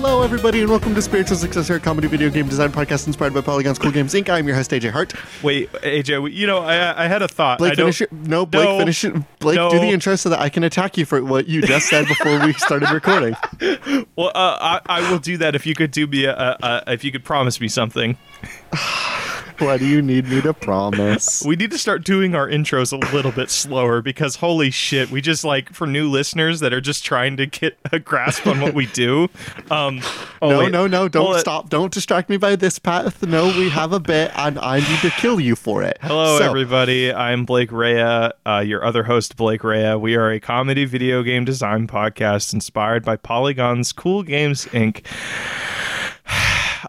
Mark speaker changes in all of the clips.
Speaker 1: Hello, everybody, and welcome to Spiritual Success, a comedy video game design podcast inspired by Polygon's Cool Games Inc. I'm your host, AJ Hart.
Speaker 2: Wait, AJ, you know, I, I had a thought.
Speaker 1: Blake,
Speaker 2: I
Speaker 1: finish it. No, Blake,
Speaker 2: No.
Speaker 1: finish it. Blake, do the intro so that I can attack you for what you just said before we started recording.
Speaker 2: Well, uh, I, I will do that if you could do me a, a, a if you could promise me something.
Speaker 1: What do you need me to promise?
Speaker 2: We need to start doing our intros a little bit slower because holy shit, we just like for new listeners that are just trying to get a grasp on what we do. Um, oh,
Speaker 1: no,
Speaker 2: wait.
Speaker 1: no, no, don't
Speaker 2: it.
Speaker 1: stop. Don't distract me by this path. No, we have a bit, and I need to kill you for it.
Speaker 2: Hello,
Speaker 1: So,
Speaker 2: everybody. I'm Blake Rea, uh, your other host, Blake Rea. We are a comedy video game design podcast inspired by Polygon's Cool Games Inc.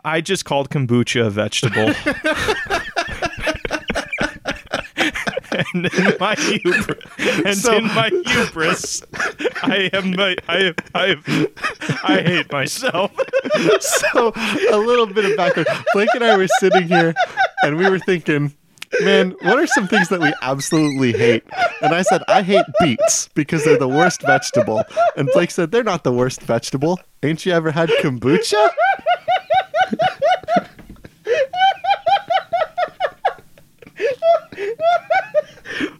Speaker 2: I just called kombucha a vegetable. and in my hubris, and
Speaker 1: So-
Speaker 2: in my hubris, I am my, I, I, I hate myself.
Speaker 1: so a little bit of background. Blake and I were sitting here, and we were thinking, man, what are some things that we absolutely hate? And I said, I hate beets because they're the worst vegetable. And Blake said, they're not the worst vegetable. Ain't you ever had kombucha?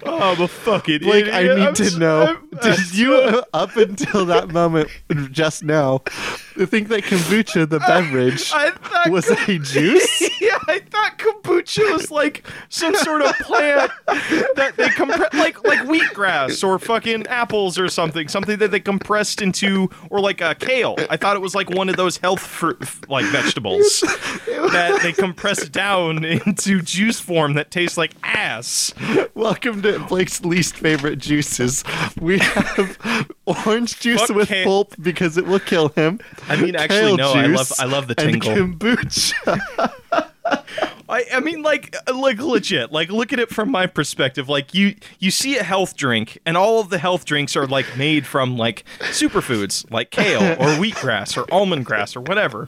Speaker 2: Oh, I'm a fucking
Speaker 1: Blake, I need
Speaker 2: I'm
Speaker 1: to know.
Speaker 2: I'm- I'm
Speaker 1: Did you, uh, up until that moment, just now, think that kombucha, the beverage,
Speaker 2: I thought
Speaker 1: was a juice?
Speaker 2: yeah, I thought kombucha was like some sort of plant that they compress, like like wheatgrass or fucking apples or something, something that they compressed into, or like a kale. I thought it was like one of those health fruit like vegetables that they compress down into juice form that tastes like ass.
Speaker 1: Welcome to Blake's least favorite juices. We have orange juice
Speaker 2: Fuck
Speaker 1: with
Speaker 2: kale.
Speaker 1: pulp because it will kill him.
Speaker 2: I mean, actually, no. I love I love the tingle.
Speaker 1: and kombucha.
Speaker 2: I, I mean like like legit like look at it from my perspective. Like you you see a health drink and all of the health drinks are like made from like superfoods like kale or wheatgrass or almond grass or whatever.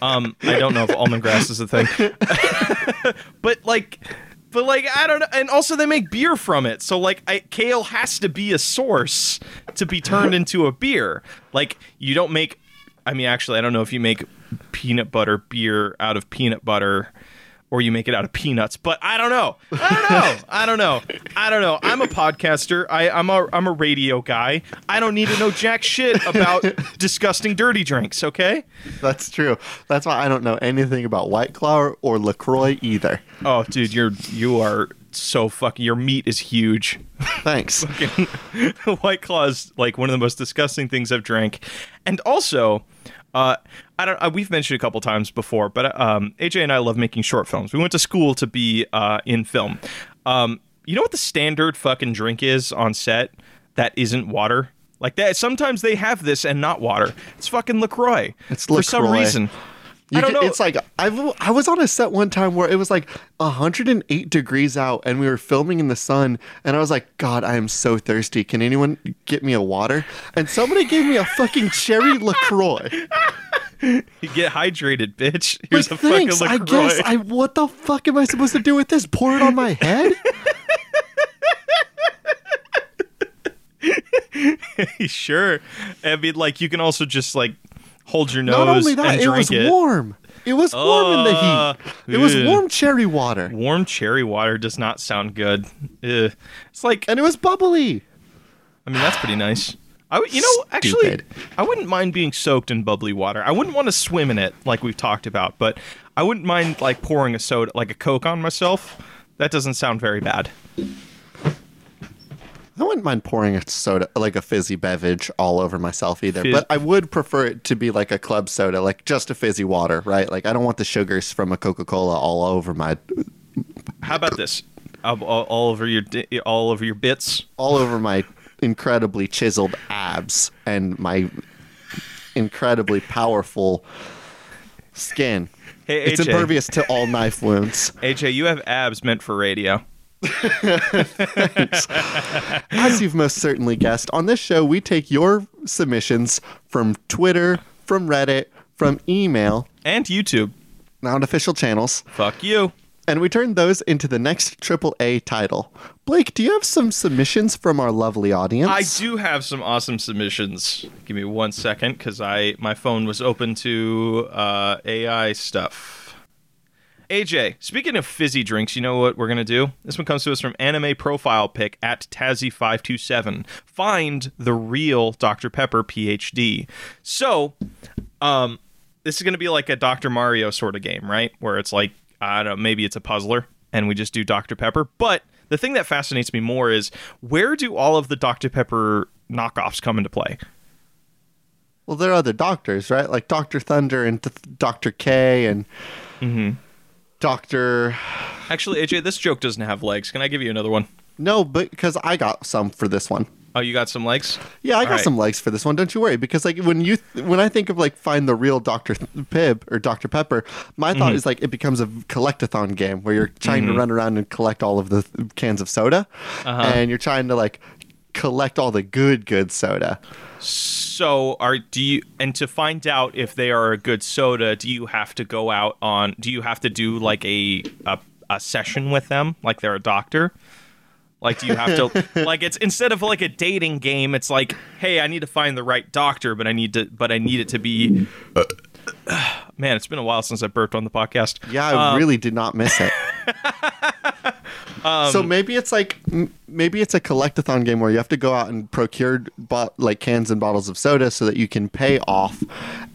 Speaker 2: Um I don't know if almond grass is a thing. But like but like I don't know. And also they make beer from it. So like I, kale has to be a source to be turned into a beer. Like you don't make I mean actually I don't know if you make peanut butter beer out of peanut butter or you make it out of peanuts. But I don't know. I don't know. I don't know. I don't know. I'm a podcaster. I, I'm a I'm a radio guy. I don't need to know jack shit about disgusting dirty drinks. Okay.
Speaker 1: That's true. That's why I don't know anything about White Claw or LaCroix either.
Speaker 2: Oh, dude, you're you are so fucking. Your meat is huge.
Speaker 1: Thanks.
Speaker 2: White Claw is like one of the most disgusting things I've drank, and also, uh, I don't. Uh, we've mentioned a couple times before, but um, AJ and I love making short films. We went to school to be uh, in film. Um, you know what the standard fucking drink is on set that isn't water? Like that. Sometimes they have this and not water. It's fucking Lacroix.
Speaker 1: It's
Speaker 2: for some reason.
Speaker 1: You
Speaker 2: I don't
Speaker 1: can-
Speaker 2: know.
Speaker 1: It's like I've, I was on a set one time where it was like 108 degrees out, and we were filming in the sun. And I was like, God, I am so thirsty. Can anyone get me a water? And somebody gave me a fucking cherry Lacroix.
Speaker 2: you get hydrated, bitch. Here's
Speaker 1: Like,
Speaker 2: a fucking
Speaker 1: thanks. I
Speaker 2: Lacroix.
Speaker 1: guess I. What the fuck am I supposed to do with this? Pour it on my head?
Speaker 2: sure. I mean, like you can also just like hold your nose
Speaker 1: Not only that, it was
Speaker 2: it.
Speaker 1: warm. It was warm in the
Speaker 2: Uh,
Speaker 1: heat. It was
Speaker 2: ugh.
Speaker 1: warm cherry water,
Speaker 2: Warm cherry water does not sound good. Ugh. It's like
Speaker 1: and it was bubbly.
Speaker 2: I mean that's pretty nice. I would, you know, actually, I wouldn't mind being soaked in bubbly water. I wouldn't want to swim in it like we've talked about, but I wouldn't mind like pouring a soda, like a Coke, on myself. That doesn't sound very bad.
Speaker 1: I wouldn't mind pouring a soda, like a fizzy beverage, all over myself either.
Speaker 2: Fizz-
Speaker 1: But I would prefer it to be like a club soda, like just a fizzy water, right? Like I don't want the sugars from a Coca Cola all over my,
Speaker 2: How about this? All, all, over your all over your bits.
Speaker 1: all over my incredibly chiseled abs and my incredibly powerful skin.
Speaker 2: Hey,
Speaker 1: It's impervious to all knife wounds.
Speaker 2: AJ, you have abs meant for radio.
Speaker 1: As you've most certainly guessed, on this show, we take your submissions from Twitter, from Reddit, from email,
Speaker 2: And YouTube.
Speaker 1: non official channels,
Speaker 2: Fuck you.
Speaker 1: and we turn those into the next AAA title. Blake, do you have some submissions from our lovely audience?
Speaker 2: I do have some awesome submissions. Give me one second, because I my phone was open to uh, AI stuff. AJ, speaking of fizzy drinks, you know what we're gonna do? This one comes to us from Anime Profile Pick at Tazzy527. Find the real Dr. Pepper PhD. So, um, this is gonna be like a Dr. Mario sort of game, right? Where it's like, I don't know, maybe it's a puzzler, and we just do Dr. Pepper. But the thing that fascinates me more is where do all of the Dr. Pepper knockoffs come into play?
Speaker 1: well, there are other doctors, right? Like Doctor Thunder and Doctor K and
Speaker 2: Mm-hmm.
Speaker 1: Doctor.
Speaker 2: Actually, AJ, this joke doesn't have legs. Can I give you another one?
Speaker 1: No, but because I got some for this one.
Speaker 2: Oh, you got some legs?
Speaker 1: Yeah, I got
Speaker 2: right.
Speaker 1: some legs for this one. Don't you worry, because like when you when I think of like find the real Doctor Pibb or Doctor Pepper, my
Speaker 2: Mm-hmm.
Speaker 1: thought is like it becomes a collectathon game where you're trying to run around and collect all of the th- cans of soda,
Speaker 2: Uh-huh.
Speaker 1: and you're trying to like collect all the good good soda.
Speaker 2: So, are do you and to find out if they are a good soda, do you have to go out on? Do you have to do like a a, a session with them, like they're a doctor? Like, do you have to like it's instead of like a dating game? It's like, hey, I need to find the right doctor, but I need to, but I need it to be. Man, it's been a while since I burped on the podcast.
Speaker 1: Yeah, I
Speaker 2: Um,
Speaker 1: really did not miss it.
Speaker 2: Um,
Speaker 1: so maybe it's like maybe it's a collectathon game where you have to go out and procure like cans and bottles of soda so that you can pay off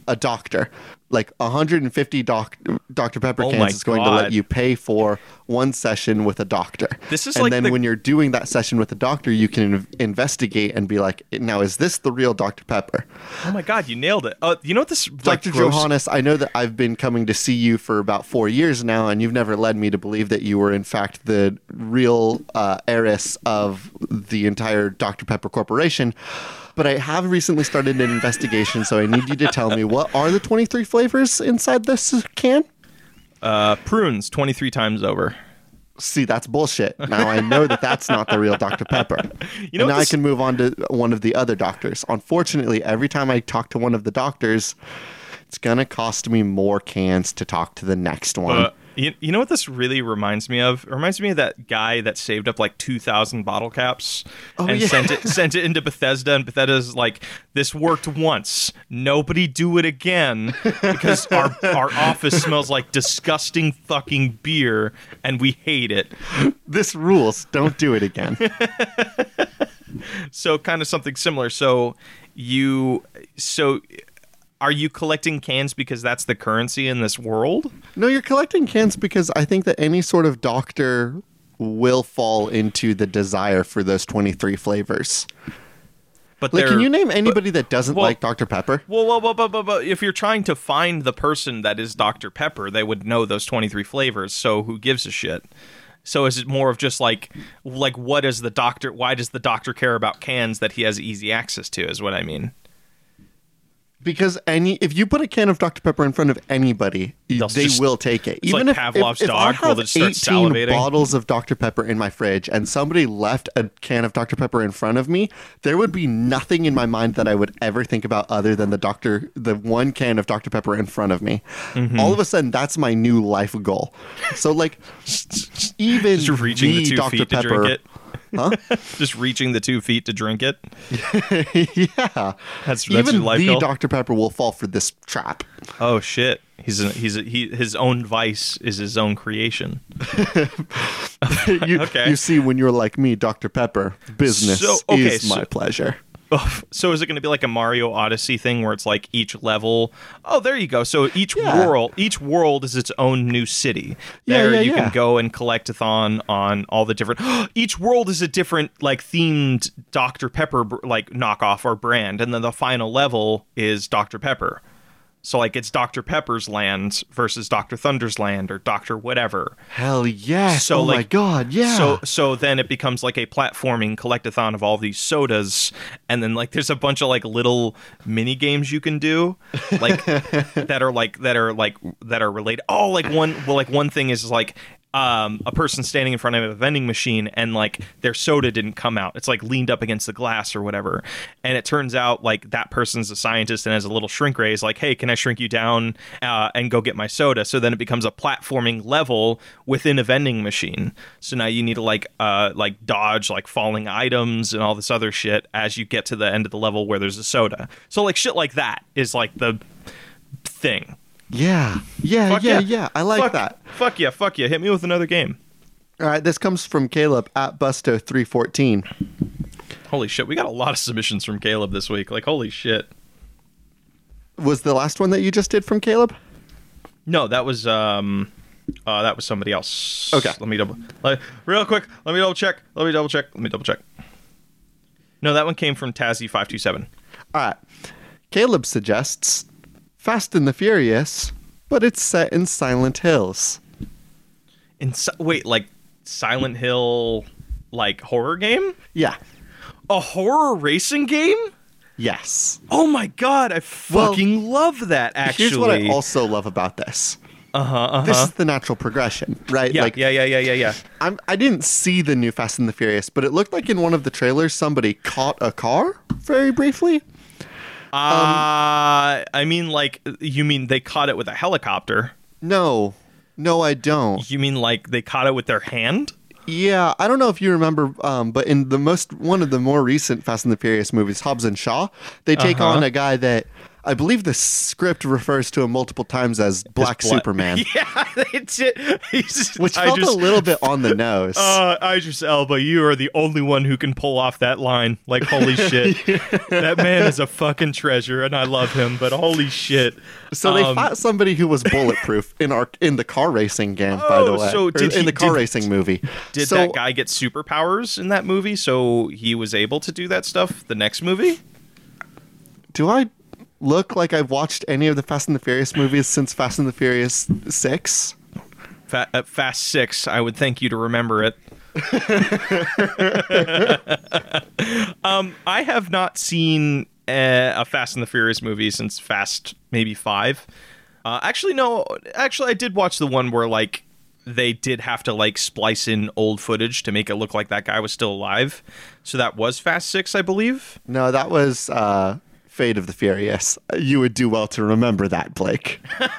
Speaker 1: a doctor. Like 150 doc- Dr Pepper
Speaker 2: Oh
Speaker 1: cans is going to let you pay for one session with a doctor.
Speaker 2: This is
Speaker 1: and
Speaker 2: like
Speaker 1: then
Speaker 2: the-
Speaker 1: when you're doing that session with a doctor, you can in- investigate and be like, now is this the real Dr Pepper?
Speaker 2: Oh my god, you nailed it. Uh, you know what this
Speaker 1: Dr. Johannes, I know that I've been coming to see you for about four years now, and you've never led me to believe that you were, in fact, the real uh, heiress of the entire Dr. Pepper Corporation. But I have recently started an investigation, so I need you to tell me what are the 23 flavors inside this can?
Speaker 2: uh, prunes twenty three times over.
Speaker 1: See, that's bullshit. Now I know that that's not the real Dr. Pepper.
Speaker 2: You know
Speaker 1: and now
Speaker 2: this-
Speaker 1: I can move on to one of the other doctors. Unfortunately, every time I talk to one of the doctors, it's going to cost me more cans to talk to the next one.
Speaker 2: Uh, you, you know what this really reminds me of? It reminds me of that guy that saved up like two thousand bottle caps
Speaker 1: Oh,
Speaker 2: and
Speaker 1: yeah.
Speaker 2: sent it sent it into Bethesda, and Bethesda's like, "This worked once. Nobody do it again because our our office smells like disgusting fucking beer, and we hate it."
Speaker 1: this rules. Don't do it again.
Speaker 2: So kind of something similar. So you so. Are you collecting cans because that's the currency in this world?
Speaker 1: no, you're collecting cans because I think that any sort of doctor will fall into the desire for those 23 flavors.
Speaker 2: But
Speaker 1: Like, can you name anybody that doesn't
Speaker 2: well-
Speaker 1: like Dr. Pepper?
Speaker 2: Well, well, well, but, but, but if you're trying to find the person that is Dr. Pepper, they would know those 23 flavors. So who gives a shit? So is it more of just like, like what is the doctor? Why does the doctor care about cans that he has easy access to? Is what I mean.
Speaker 1: Because any if you put a can of Dr. Pepper in front of anybody,
Speaker 2: They'll
Speaker 1: they
Speaker 2: just-
Speaker 1: will take it.
Speaker 2: it's like
Speaker 1: if,
Speaker 2: Pavlov's
Speaker 1: if, if I have
Speaker 2: just
Speaker 1: 18
Speaker 2: salivating.
Speaker 1: bottles of Dr. Pepper in my fridge and somebody left a can of Dr. Pepper in front of me, there would be nothing in my mind that I would ever think about other than the doctor the one can of Dr. Pepper in front of me.
Speaker 2: Mm-hmm.
Speaker 1: All of a sudden that's my new life goal. So like even
Speaker 2: Just reaching the, two
Speaker 1: Dr.
Speaker 2: feet
Speaker 1: Pepper,
Speaker 2: to drink it.
Speaker 1: Huh?
Speaker 2: Just reaching the two feet to drink it.
Speaker 1: yeah.
Speaker 2: That's that's
Speaker 1: Even
Speaker 2: your life
Speaker 1: the. Dr. Pepper will fall for this trap.
Speaker 2: oh shit. He's a, he's a, he his own vice is his own creation.
Speaker 1: you,
Speaker 2: Okay.
Speaker 1: you see, when you're like me, Dr. Pepper, business
Speaker 2: So, okay,
Speaker 1: is
Speaker 2: so-
Speaker 1: my pleasure.
Speaker 2: So is it going to be like a Mario Odyssey thing where it's like each level? Oh, there you go. So each
Speaker 1: Yeah.
Speaker 2: world, each world is its own new city. There
Speaker 1: yeah,
Speaker 2: you
Speaker 1: yeah.
Speaker 2: can go and collect a thon on all the different. each world is a different like themed Dr Pepper like knockoff or brand, and then the final level is Dr Pepper. So like it's Dr Pepper's land versus Dr Thunder's land or Dr whatever.
Speaker 1: Hell yeah.
Speaker 2: So,
Speaker 1: oh my
Speaker 2: like-
Speaker 1: god, yeah.
Speaker 2: So so then it becomes like a platforming collectathon of all these sodas, and then like there's a bunch of like little mini games you can do, like that are like that are like that are related. Oh, like one well like one thing is like um, a person standing in front of a vending machine and like their soda didn't come out. It's like leaned up against the glass or whatever. And it turns out like that person's a scientist and has a little shrink ray. Is like, hey, can I shrink you down uh, and go get my soda? So then it becomes a platforming level within a vending machine. So now you need to like uh, like dodge like falling items and all this other shit as you get to the end of the level where there's a soda. So like shit like that is like the thing.
Speaker 1: Yeah, yeah,
Speaker 2: Fuck
Speaker 1: yeah,
Speaker 2: yeah.
Speaker 1: yeah. I like
Speaker 2: fuck,
Speaker 1: that.
Speaker 2: Fuck yeah, fuck yeah. Hit me with another game.
Speaker 1: All right, this comes from Caleb at Busto three fourteen.
Speaker 2: Holy shit, we got a lot of submissions from Caleb this week. Like, holy shit.
Speaker 1: Was the last one that you just did from Caleb?
Speaker 2: No, that was um, uh, that was somebody else.
Speaker 1: Okay.
Speaker 2: let me double, let, real quick. Let me double check. Let me double check. Let me double check. No, that one came from Tazzy five two seven.
Speaker 1: All right. Caleb suggests Fast and the Furious, but it's set in Silent Hills.
Speaker 2: In si- wait, like Silent Hill, like horror game,
Speaker 1: Yeah.
Speaker 2: a horror racing game.
Speaker 1: Yes.
Speaker 2: Oh my god, I
Speaker 1: Well,
Speaker 2: fucking love that. Actually,
Speaker 1: Here's what I also love about this.
Speaker 2: uh huh, uh-huh.
Speaker 1: This is the natural progression, right?
Speaker 2: Yeah,
Speaker 1: like
Speaker 2: yeah, yeah, yeah, yeah, yeah.
Speaker 1: I'm, I didn't see the new Fast and the Furious, but it looked like in one of the trailers somebody caught a car very briefly.
Speaker 2: Uh, I mean, like, you mean they caught it with a helicopter?
Speaker 1: No, no, I don't.
Speaker 2: You mean like they caught it with their hand?
Speaker 1: Yeah, I don't know if you remember, um, but in the most one of the more recent Fast and the Furious movies, Hobbs and Shaw, they take
Speaker 2: Uh-huh.
Speaker 1: on a guy that I believe the script refers to him multiple times as Black
Speaker 2: Bla-
Speaker 1: Superman,
Speaker 2: Yeah, it's it. Just,
Speaker 1: which
Speaker 2: I
Speaker 1: felt
Speaker 2: just,
Speaker 1: a little bit on the nose.
Speaker 2: Uh, Idris Elba, you are the only one who can pull off that line. Like, holy shit, that man is a fucking treasure, and I love him. But holy shit,
Speaker 1: so they
Speaker 2: um,
Speaker 1: fought somebody who was bulletproof in our in the car racing game, by the
Speaker 2: Oh,
Speaker 1: way,
Speaker 2: so did
Speaker 1: in the car
Speaker 2: did-
Speaker 1: racing movie.
Speaker 2: did
Speaker 1: so,
Speaker 2: that guy get superpowers in that movie? So he was able to do that stuff the next movie?
Speaker 1: Do I look like I've watched any of the Fast and the Furious movies since Fast and the Furious Six?
Speaker 2: Fa- at Fast Six, I would thank you to remember it. um, I have not seen uh, a Fast and the Furious movie since Fast maybe five. Uh, actually, no. Actually, I did watch the one where like they did have to like splice in old footage to make it look like that guy was still alive. So that was Fast Six, I believe.
Speaker 1: No, that was uh, Fate of the Furious. You would do well to remember that, Blake.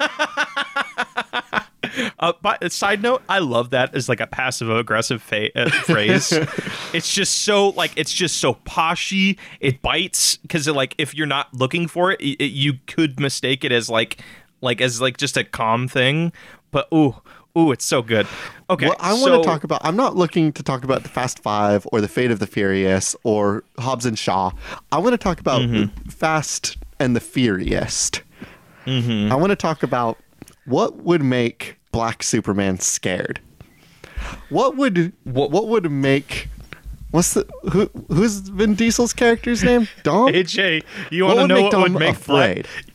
Speaker 2: Uh, but side note, I love that as like a passive aggressive fa- uh, phrase. it's just so like it's just so poshy. It bites because like if you're not looking for it, it, you could mistake it as like like as like just a calm thing. But ooh, ooh, it's so good. Okay,
Speaker 1: Well, I want to talk about. I'm not looking to talk about the Fast Five or the Fate of the Furious or Hobbs and Shaw. I want to talk about
Speaker 2: Mm-hmm.
Speaker 1: Fast and the Furious. I want to talk about what would make Black Superman scared. What would
Speaker 2: What-
Speaker 1: what, would make what's the who who's Vin Diesel's character's name? Dom.
Speaker 2: AJ, you want to know what would make
Speaker 1: afraid?
Speaker 2: Black?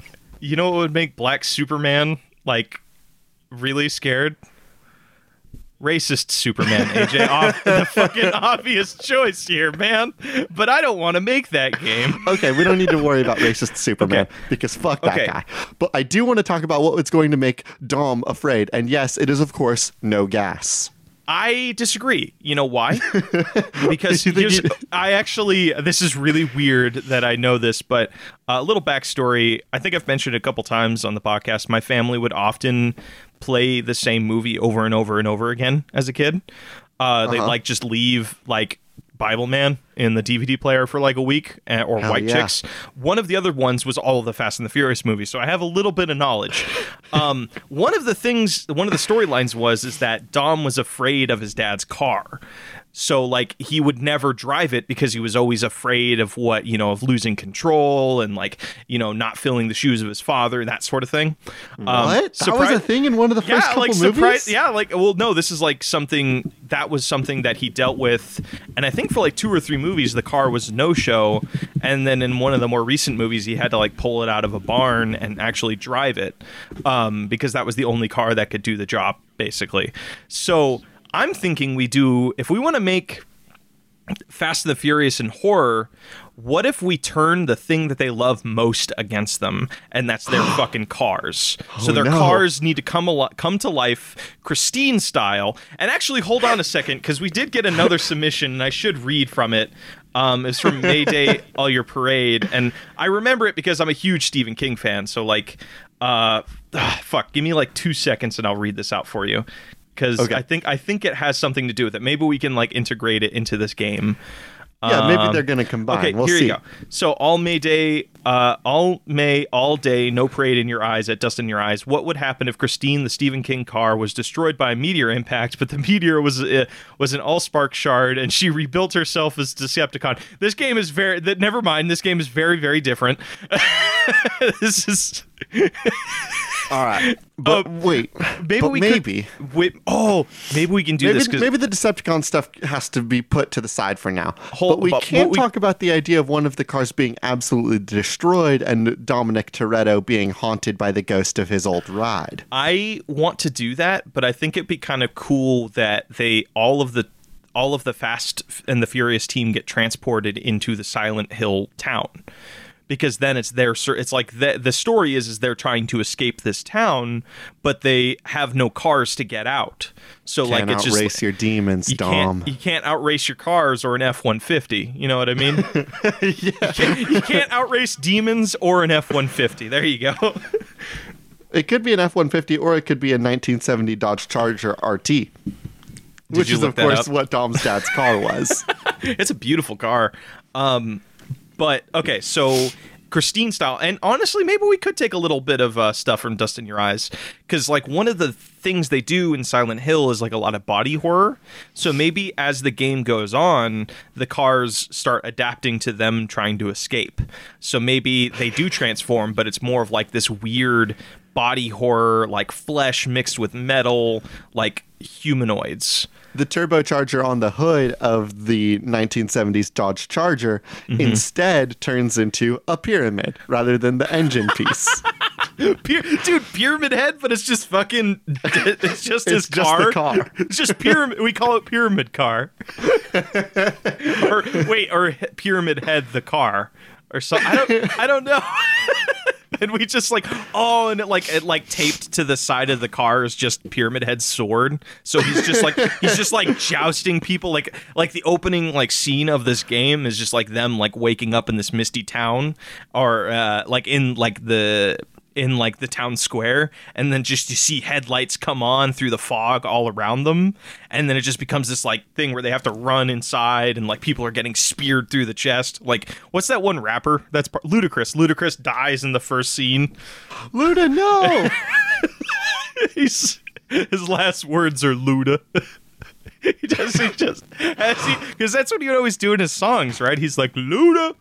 Speaker 2: You know what would make Black Superman like really scared? Racist Superman, AJ. Ob- the fucking obvious choice here, man. But I don't want to make that game.
Speaker 1: Okay, we don't need to worry about racist Superman
Speaker 2: Okay.
Speaker 1: because fuck that
Speaker 2: Okay.
Speaker 1: guy. But I do want to talk about what it's going to make Dom afraid. And yes, it is of course no gas.
Speaker 2: I disagree. You know why? because I actually, this is really weird that I know this, but a little backstory. I think I've mentioned a couple times on the podcast. My family would often play the same movie over and over and over again as a kid. Uh, They'd
Speaker 1: Uh-huh.
Speaker 2: like just leave like Bible Man in the DVD player for like a week, uh, or
Speaker 1: Hell
Speaker 2: White
Speaker 1: yeah.
Speaker 2: Chicks. One of the other ones was all of the Fast and the Furious movies, so I have a little bit of knowledge. Um, one of the things, one of the storylines was is that Dom was afraid of his dad's car. So like he would never drive it because he was always afraid of what you know of losing control and like you know not filling the shoes of his father and that sort of thing. Um,
Speaker 1: what? That was a thing in one of the first
Speaker 2: yeah,
Speaker 1: couple
Speaker 2: like
Speaker 1: movies.
Speaker 2: surprise. Yeah, like well, no, this is like something that was something that he dealt with, and I think for like two or three movies, the car was no show, and then in one of the more recent movies, he had to like pull it out of a barn and actually drive it, um, because that was the only car that could do the job, basically. So I'm thinking we do if we want to make Fast and the Furious and horror, what if we turn the thing that they love most against them, and that's their fucking cars? so
Speaker 1: Oh,
Speaker 2: their
Speaker 1: no.
Speaker 2: cars need to come al- come to life, Christine style. And actually, hold on a second, because we did get another submission, and I should read from it. Um, it's from Mayday All Your Parade, and I remember it because I'm a huge Stephen King fan. So like, uh, ah, fuck, give me like two seconds, and I'll read this out for you. Because
Speaker 1: Okay.
Speaker 2: I think I think it has something to do with it. Maybe we can like integrate it into this game.
Speaker 1: Yeah, maybe
Speaker 2: Um,
Speaker 1: they're going to combine.
Speaker 2: Okay,
Speaker 1: we'll
Speaker 2: here
Speaker 1: see.
Speaker 2: you go. So all May Day, uh, all May, all day, no parade in your eyes, at dust in your eyes. What would happen if Christine, the Stephen King car, was destroyed by a meteor impact, but the meteor was uh, was an Allspark shard, and she rebuilt herself as Decepticon? This game is very. That never mind. This game is very very different. this is
Speaker 1: All right. But
Speaker 2: Uh,
Speaker 1: wait.
Speaker 2: maybe
Speaker 1: but
Speaker 2: we
Speaker 1: maybe.
Speaker 2: Could, wait, oh, maybe we can do
Speaker 1: Maybe,
Speaker 2: this
Speaker 1: maybe the Decepticon stuff has to be put to the side for now.
Speaker 2: Hold-
Speaker 1: but we
Speaker 2: but
Speaker 1: can't
Speaker 2: what we-
Speaker 1: talk about the idea of one of the cars being absolutely destroyed and Dominic Toretto being haunted by the ghost of his old ride.
Speaker 2: I want to do that, but I think it'd be kind of cool that they all of the all of the Fast and the Furious team get transported into the Silent Hill town. Because then it's their it's like the the story is is they're trying to escape this town, but they have no cars to get out. So
Speaker 1: Can't
Speaker 2: like it's just
Speaker 1: outrace your demons,
Speaker 2: you
Speaker 1: Dom.
Speaker 2: can't you can't outrace your cars or an F one fifty. You know what I mean? you, can't, you can't outrace demons or an F one fifty. There you go.
Speaker 1: It could be an F 150 or it could be a 1970 Dodge Charger RT. which is, of course,
Speaker 2: up?
Speaker 1: what Dom's dad's car was.
Speaker 2: it's a beautiful car. Um, but okay, so Christine style, and honestly, maybe we could take a little bit of uh, stuff from Dust in Your Eyes, because like one of the things they do in Silent Hill is like a lot of body horror. So maybe as the game goes on, the cars start adapting to them trying to escape. So maybe they do transform, but it's more of like this weird body horror, like flesh mixed with metal, like humanoids.
Speaker 1: The turbocharger on the hood of the 1970s Dodge Charger
Speaker 2: Mm-hmm.
Speaker 1: instead turns into a pyramid rather than the engine piece.
Speaker 2: Dude, pyramid head, but it's just fucking. It's just his
Speaker 1: It's just
Speaker 2: car.
Speaker 1: the car.
Speaker 2: It's just pyramid. We call it pyramid car. or wait, or pyramid head the car, or so. I don't. I don't know. and we just like oh, and it like it like taped to the side of the car is just pyramid head's sword. So he's just like he's just like jousting people. Like like the opening like scene of this game is just like them like waking up in this misty town, or uh, like in like the in like the town square and then just you see headlights come on through the fog all around them and then it just becomes this like thing where they have to run inside and like people are getting speared through the chest. Like what's that one rapper? That's par- Ludacris Ludacris dies in the first scene.
Speaker 1: Luda, no!
Speaker 2: He's, his last words are luda. He does he just because that's what he would always do in his songs right? He's like luda!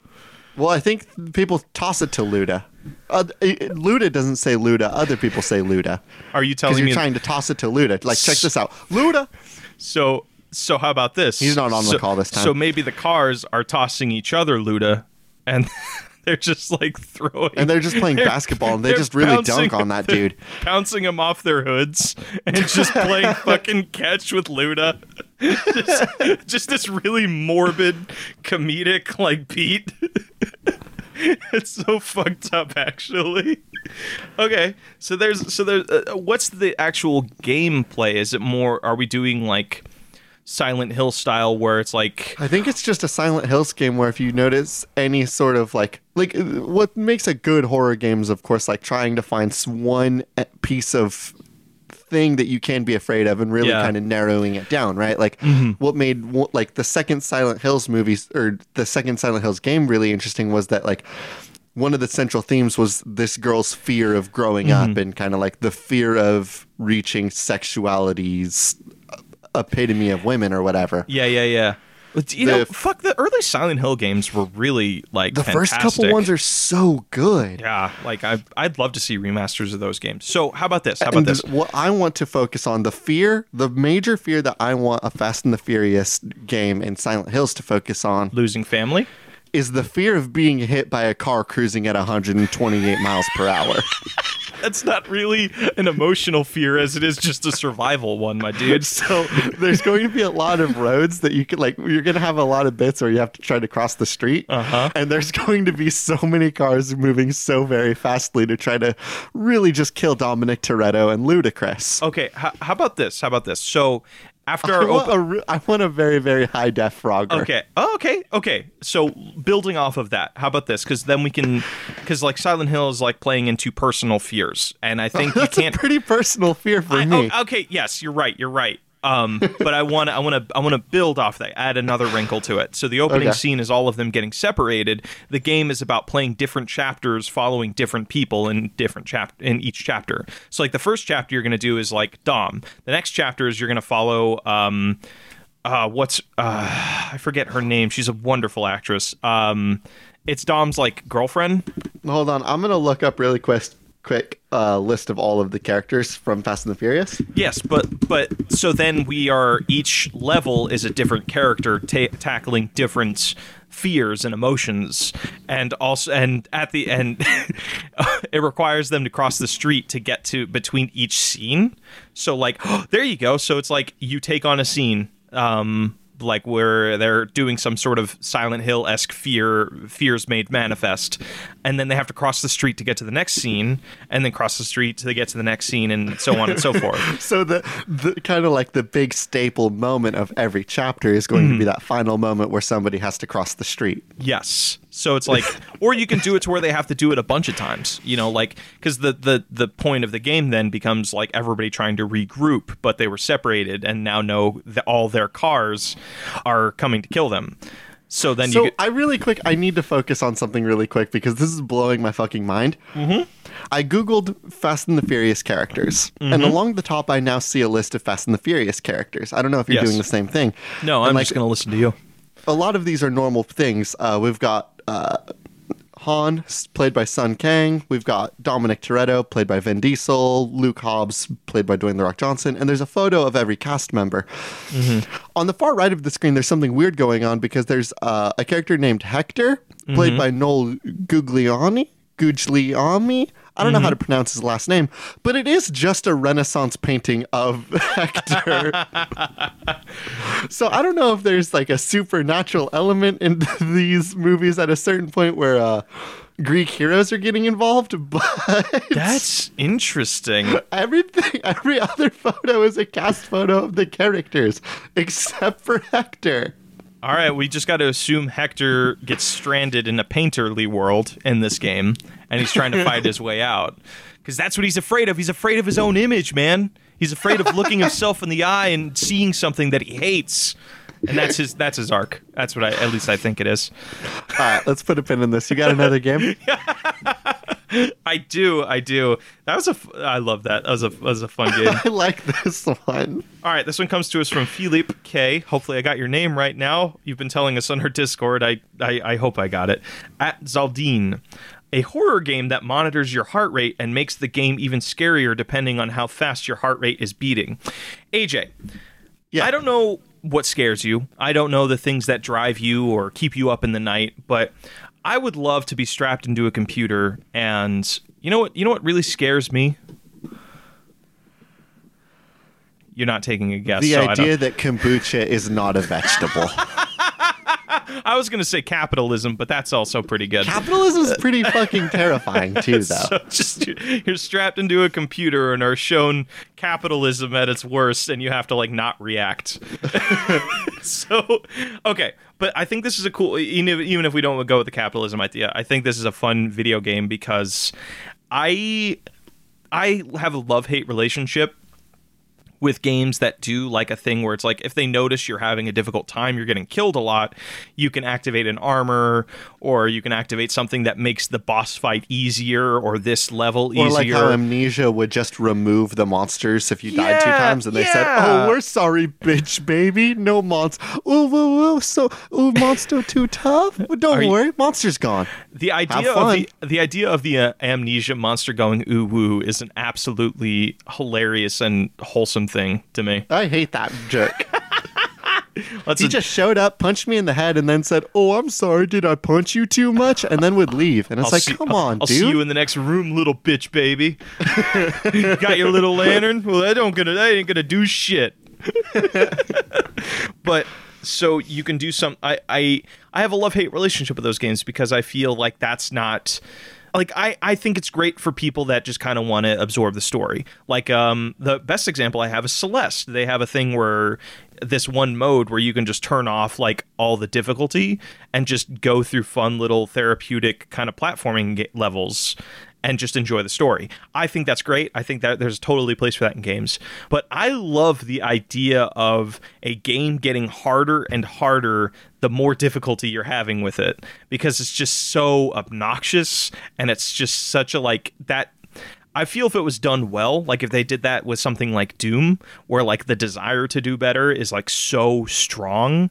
Speaker 1: Well, I think people toss it to Luda. Uh, Luda doesn't say Luda. Other people say Luda.
Speaker 2: are you telling
Speaker 1: you're
Speaker 2: me
Speaker 1: trying to toss it to Luda. Like, check this out. Luda!
Speaker 2: So so how about this?
Speaker 1: He's not on the call this time.
Speaker 2: So maybe the cars are tossing each other Luda, and they're just like throwing.
Speaker 1: And they're just playing
Speaker 2: they're-
Speaker 1: basketball and they just really dunk on that dude.
Speaker 2: bouncing them off their hoods and just playing fucking catch with Luda. just, just this really morbid, comedic like beat. it's so fucked up, actually. Okay, so there's so there's uh, what's the actual gameplay? Is it more? Are we doing like Silent Hill style, where it's like
Speaker 1: I think it's just a Silent Hills game where if you notice any sort of like like what makes a good horror game is of course like trying to find one uh, piece of thing that you can be afraid of and really
Speaker 2: Yeah.
Speaker 1: kind of narrowing it down, right? Like mm-hmm. what made like the second Silent Hills movies or the second Silent Hills game really interesting was that like one of the central themes was this girl's fear of growing up mm-hmm. and kind of like the fear of reaching sexuality's uh, epitome of women or whatever.
Speaker 2: yeah, yeah, yeah. You know, fuck the early Silent Hill games were really like
Speaker 1: The first couple ones are so good.
Speaker 2: Yeah, like I, I'd love to see remasters of those games. So how about this? How about
Speaker 1: and
Speaker 2: this?
Speaker 1: what I want to focus on the fear, the major fear that I want a Fast and the Furious game in Silent Hills to focus on
Speaker 2: Losing family?
Speaker 1: is the fear of being hit by a car cruising at 128 miles per hour.
Speaker 2: That's not really an emotional fear as it is just a survival one, my dude.
Speaker 1: So there's going to be a lot of roads that you could like. You're going to have a lot of bits where you have to try to cross the street,
Speaker 2: Uh-huh.
Speaker 1: and there's going to be so many cars moving so very fastly to try to really just kill Dominic Toretto and Ludacris.
Speaker 2: Okay, h- how about this? How about this? So after
Speaker 1: I want,
Speaker 2: open-
Speaker 1: re- I want a very very high def Frogger.
Speaker 2: Okay. Oh, okay. Okay. So building off of that, how about this? Because then we can, because like Silent Hill is like playing into personal fears, and I think you
Speaker 1: That's
Speaker 2: can't.
Speaker 1: a pretty personal fear for
Speaker 2: I-
Speaker 1: me.
Speaker 2: oh, okay. Yes, you're right. You're right. Um, but I want to, I want to, I want to build off that, add another wrinkle to it. So the opening
Speaker 1: Okay.
Speaker 2: scene is all of them getting separated. The game is about playing different chapters, following different people in different chap in each chapter. So like the first chapter you're going to do is like Dom. The next chapter is you're going to follow. Um, uh, what's uh, I forget her name. She's a wonderful actress. Um, it's Dom's like girlfriend.
Speaker 1: Hold on, I'm gonna look up really quick quick uh, list of all of the characters from Fast and the Furious.
Speaker 2: Yes, but but so then we are each level is a different character ta- tackling different fears and emotions and also and at the end it requires them to cross the street to get to between each scene so like there you go so it's like you take on a scene um like where they're doing some sort of Silent Hill esque fear fears made manifest, and then they have to cross the street to get to the next scene, and then cross the street to get to the next scene, and so on and so forth.
Speaker 1: So the, the kind of like the big staple moment of every chapter is going to
Speaker 2: Mm-hmm.
Speaker 1: be that final moment where somebody has to cross the street.
Speaker 2: Yes. So it's like, or you can do it to where they have to do it a bunch of times. You know, like because the the the point of the game then becomes like everybody trying to regroup, but they were separated and now know that all their cars are coming to kill them. So then
Speaker 1: So
Speaker 2: you get,
Speaker 1: I really quick, I need to focus on something really quick because this is blowing my fucking mind. Mm-hmm. I googled Fast and the Furious characters,
Speaker 2: Mm-hmm.
Speaker 1: and along the top, I now see a list of Fast and the Furious characters. I don't know if you're
Speaker 2: Yes.
Speaker 1: doing the same thing.
Speaker 2: no,
Speaker 1: And,
Speaker 2: I'm
Speaker 1: like,
Speaker 2: just gonna listen to you.
Speaker 1: a lot of these are normal things. Uh, we've got uh, Han, played by Sung Kang. We've got Dominic Toretto, played by Vin Diesel. Luke Hobbs, played by Dwayne The Rock Johnson. And there's a photo of every cast member. On the far right of the screen, there's something weird going on because there's uh, a character named Hector, played by Noel Gugliani. Gugliemi. I don't know how to pronounce his last name, but it is just a Renaissance painting of Hector. So I don't know if there's like a supernatural element in these movies at a certain point where uh, Greek heroes are getting involved, but
Speaker 2: That's interesting.
Speaker 1: everything, every other photo is a cast photo of the characters except for Hector.
Speaker 2: All right, we just got to assume Hector gets stranded in a painterly world in this game, and he's trying to find his way out. Because that's what he's afraid of. He's afraid of his own image, man. He's afraid of looking himself in the eye and seeing something that he hates. And that's his that's his arc. That's what I at least I think it is.
Speaker 1: All right, let's put a pin in this. You got another game?
Speaker 2: I do, I do. That was a f- I love that. That was a that was a fun game.
Speaker 1: I like this one.
Speaker 2: All right, this one comes to us from Philippe K. Hopefully, I got your name right now. You've been telling us on our Discord. I, I, I hope I got it. At Zaldine, a horror game that monitors your heart rate and makes the game even scarier depending on how fast your heart rate is beating. AJ,
Speaker 1: Yeah.
Speaker 2: I don't know what scares you. I don't know the things that drive you or keep you up in the night, but I would love to be strapped into a computer and you know what you know what really scares me? You're not taking a guess.
Speaker 1: The
Speaker 2: so
Speaker 1: idea that kombucha is not a vegetable.
Speaker 2: I was going to say capitalism, but that's also pretty good.
Speaker 1: Capitalism is uh, pretty fucking terrifying too, though.
Speaker 2: so just you're strapped into a computer and are shown capitalism at its worst, and you have to like not react. so okay, but I think this is a cool. Even if, even if we don't go with the capitalism idea, I think this is a fun video game because I I have a love hate relationship with games that do like a thing where it's like if they notice you're having a difficult time, you're getting killed a lot, you can activate an armor or you can activate something that makes the boss fight easier or this level
Speaker 1: Or like
Speaker 2: easier.
Speaker 1: how Amnesia would just remove the monsters if you died two times, and they said, "Oh, we're sorry, bitch, baby, no monster. Ooh, ooh, ooh, so ooh, monster too tough. Don't
Speaker 2: Are you-
Speaker 1: worry, monster's gone."
Speaker 2: the idea of the, the idea of the uh, amnesia monster going ooh woo is an absolutely hilarious and wholesome thing to me.
Speaker 1: I hate that jerk. He
Speaker 2: a-
Speaker 1: just showed up, punched me in the head, and then said, "Oh, I'm sorry. Did I punch you too much?" And then would leave. And it's
Speaker 2: I'll
Speaker 1: like,
Speaker 2: see-
Speaker 1: come on,
Speaker 2: I'll
Speaker 1: dude.
Speaker 2: see you in the next room, little bitch, baby. Got your little lantern? Well, that don't gonna that ain't gonna do shit. but so you can do some. I I I have a love hate relationship with those games because I feel like that's not. Like I, I think it's great for people that just kind of want to absorb the story. Like um, the best example I have is Celeste. They have a thing where this one mode where you can just turn off like all the difficulty and just go through fun little therapeutic kind of platforming levels and just enjoy the story. I think that's great. I think that there's totally a place for that in games. But I love the idea of a game getting harder and harder the more difficulty you're having with it because it's just so obnoxious and it's just such a like that I feel if it was done well, like if they did that with something like Doom, where like the desire to do better is like so strong,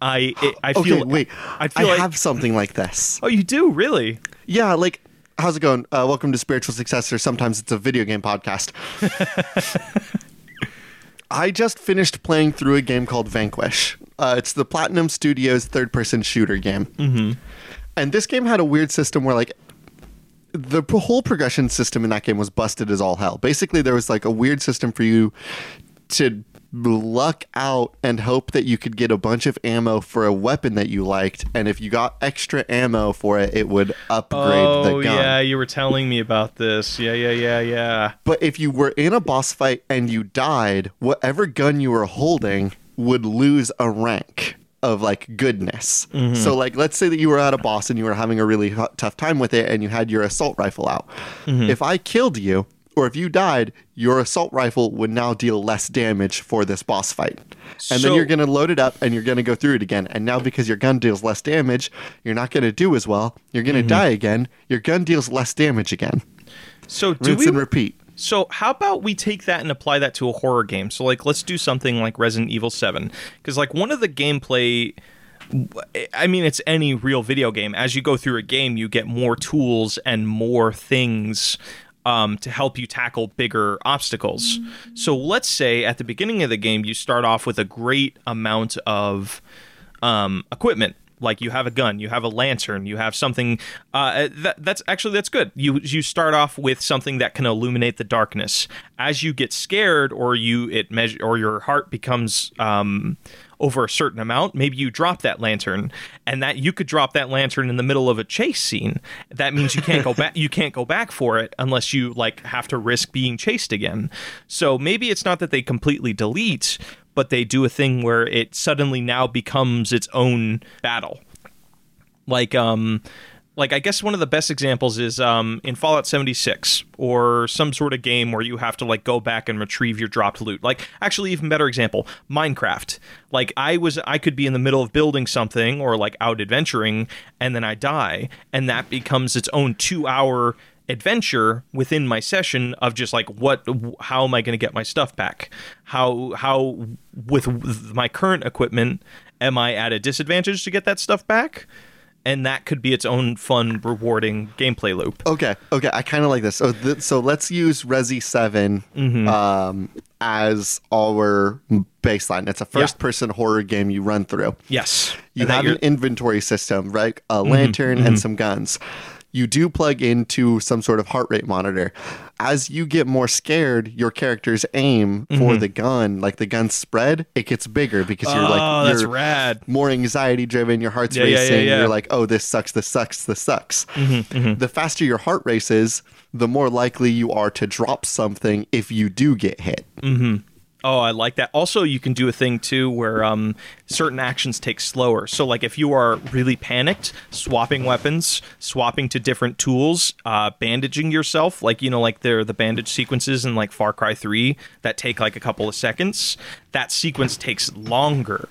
Speaker 2: I it, I
Speaker 1: okay,
Speaker 2: feel
Speaker 1: wait.
Speaker 2: I
Speaker 1: I
Speaker 2: feel like I
Speaker 1: have something like this.
Speaker 2: oh you do really
Speaker 1: Yeah, like, how's it going? Uh, welcome to Spiritual Successor. Sometimes it's a video game podcast. I just finished playing through a game called Vanquish. Uh, it's the Platinum Studios third person shooter game. Mm-hmm. And this game had a weird system where, like, the whole progression system in that game was busted as all hell. Basically, there was like a weird system for you to luck out and hope that you could get a bunch of ammo for a weapon that you liked, and if you got extra ammo for it, it would upgrade the
Speaker 2: oh,
Speaker 1: gun.
Speaker 2: oh yeah you were telling me about this yeah yeah yeah yeah
Speaker 1: But if you were in a boss fight and you died, whatever gun you were holding would lose a rank of like goodness. Mm-hmm. So like let's say that you were at a boss and you were having a really hu- tough time with it and you had your assault rifle out. Mm-hmm. If I killed you or if you died, your assault rifle would now deal less damage for this boss fight. And then you're going to load it up and you're going to go through it again. And now because your gun deals less damage, you're not going to do as well. You're going to mm-hmm. die again. Your gun deals less damage again.
Speaker 2: so do
Speaker 1: Rinse
Speaker 2: we
Speaker 1: and repeat.
Speaker 2: So how about we take that and apply that to a horror game? So like let's do something like Resident Evil 7 cuz like one of the gameplay I mean it's any real video game as you go through a game you get more tools and more things um, to help you tackle bigger obstacles. So let's say at the beginning of the game you start off with a great amount of um, equipment. Like you have a gun, you have a lantern, you have something. Uh, that, that's actually that's good. You you start off with something that can illuminate the darkness. As you get scared, or you it measure, or your heart becomes um, over a certain amount, maybe you drop that lantern, and that you could drop that lantern in the middle of a chase scene. That means you can't go back. You can't go back for it unless you like have to risk being chased again. So maybe it's not that they completely delete, but they do a thing where it suddenly now becomes its own battle. Like um like I guess one of the best examples is um in Fallout 76 or some sort of game where you have to like go back and retrieve your dropped loot. Like actually even better example, Minecraft. Like I was I could be in the middle of building something or like out adventuring and then I die and that becomes its own 2-hour adventure within my session of just like what how am I going to get my stuff back? How how with my current equipment am I at a disadvantage to get that stuff back? And that could be its own fun, rewarding gameplay loop.
Speaker 1: Okay, okay, I kind of like this. So, th- so let's use Resi 7
Speaker 2: Mm-hmm.
Speaker 1: um, as our baseline. It's a first-person horror game you run through.
Speaker 2: Yes,
Speaker 1: You
Speaker 2: And
Speaker 1: have
Speaker 2: Mm-hmm.
Speaker 1: an inventory system, right? A lantern and some guns. You do plug into some sort of heart rate monitor. As you get more scared, your character's aim
Speaker 2: Mm-hmm.
Speaker 1: for the gun, like the gun spread, it gets bigger because you're like
Speaker 2: oh, that's
Speaker 1: you're
Speaker 2: rad.
Speaker 1: more anxiety driven, your heart's
Speaker 2: Yeah, yeah, yeah,
Speaker 1: racing,
Speaker 2: yeah. Mm-hmm,
Speaker 1: you're like, oh, this sucks, this sucks, this sucks. The faster your heart races, the more likely you are to drop something if you do get hit.
Speaker 2: Oh, I like that. Also, you can do a thing too where um, certain actions take slower. So, like if you are really panicked, swapping weapons, swapping to different tools, uh, bandaging yourself, like you know, like there the bandage sequences in like Far Cry Three that take like a couple of seconds. That sequence takes longer.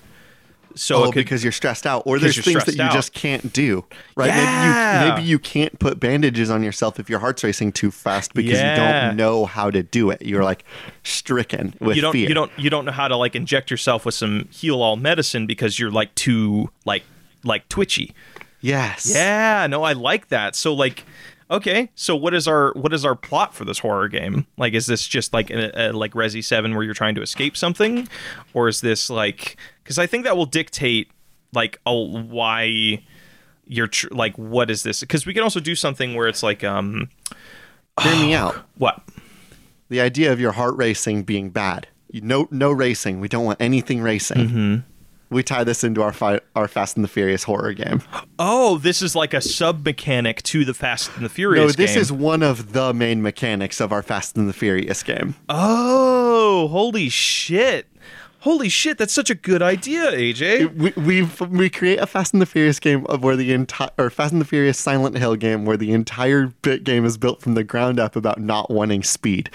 Speaker 2: So
Speaker 1: oh,
Speaker 2: it could,
Speaker 1: because you're stressed out, or there's things that you
Speaker 2: out.
Speaker 1: just can't do, right? Maybe
Speaker 2: Yeah.
Speaker 1: you maybe you can't put bandages on yourself if your heart's racing too fast because you don't know how to do it. You're like stricken with
Speaker 2: you don't
Speaker 1: fear.
Speaker 2: you don't you don't know how to like inject yourself with some heal all medicine because you're like too like like twitchy.
Speaker 1: Yes.
Speaker 2: Yeah, no, I like that. So like Okay, so what is our what is our plot for this horror game? Like, is this just like a, a, like Resi Seven where you're trying to escape something, or is this like? Because I think that will dictate like a, why you're tr- like what is this? Because we can also do something where it's like um
Speaker 1: Hear me out.
Speaker 2: what
Speaker 1: The idea of your heart racing being bad. You, no, no racing. We don't want anything racing. Mm-hmm. We tie this into our fi- our Fast and the Furious horror game.
Speaker 2: Oh, this is like a sub mechanic to the Fast and the Furious.
Speaker 1: No, this
Speaker 2: game.
Speaker 1: is one of the main mechanics of our Fast and the Furious game.
Speaker 2: Oh, holy shit! Holy shit! That's such a good idea, AJ.
Speaker 1: we we we create a Fast and the Furious game of where the entire or Fast and the Furious Silent Hill game where the entire bit game is built from the ground up about not wanting speed,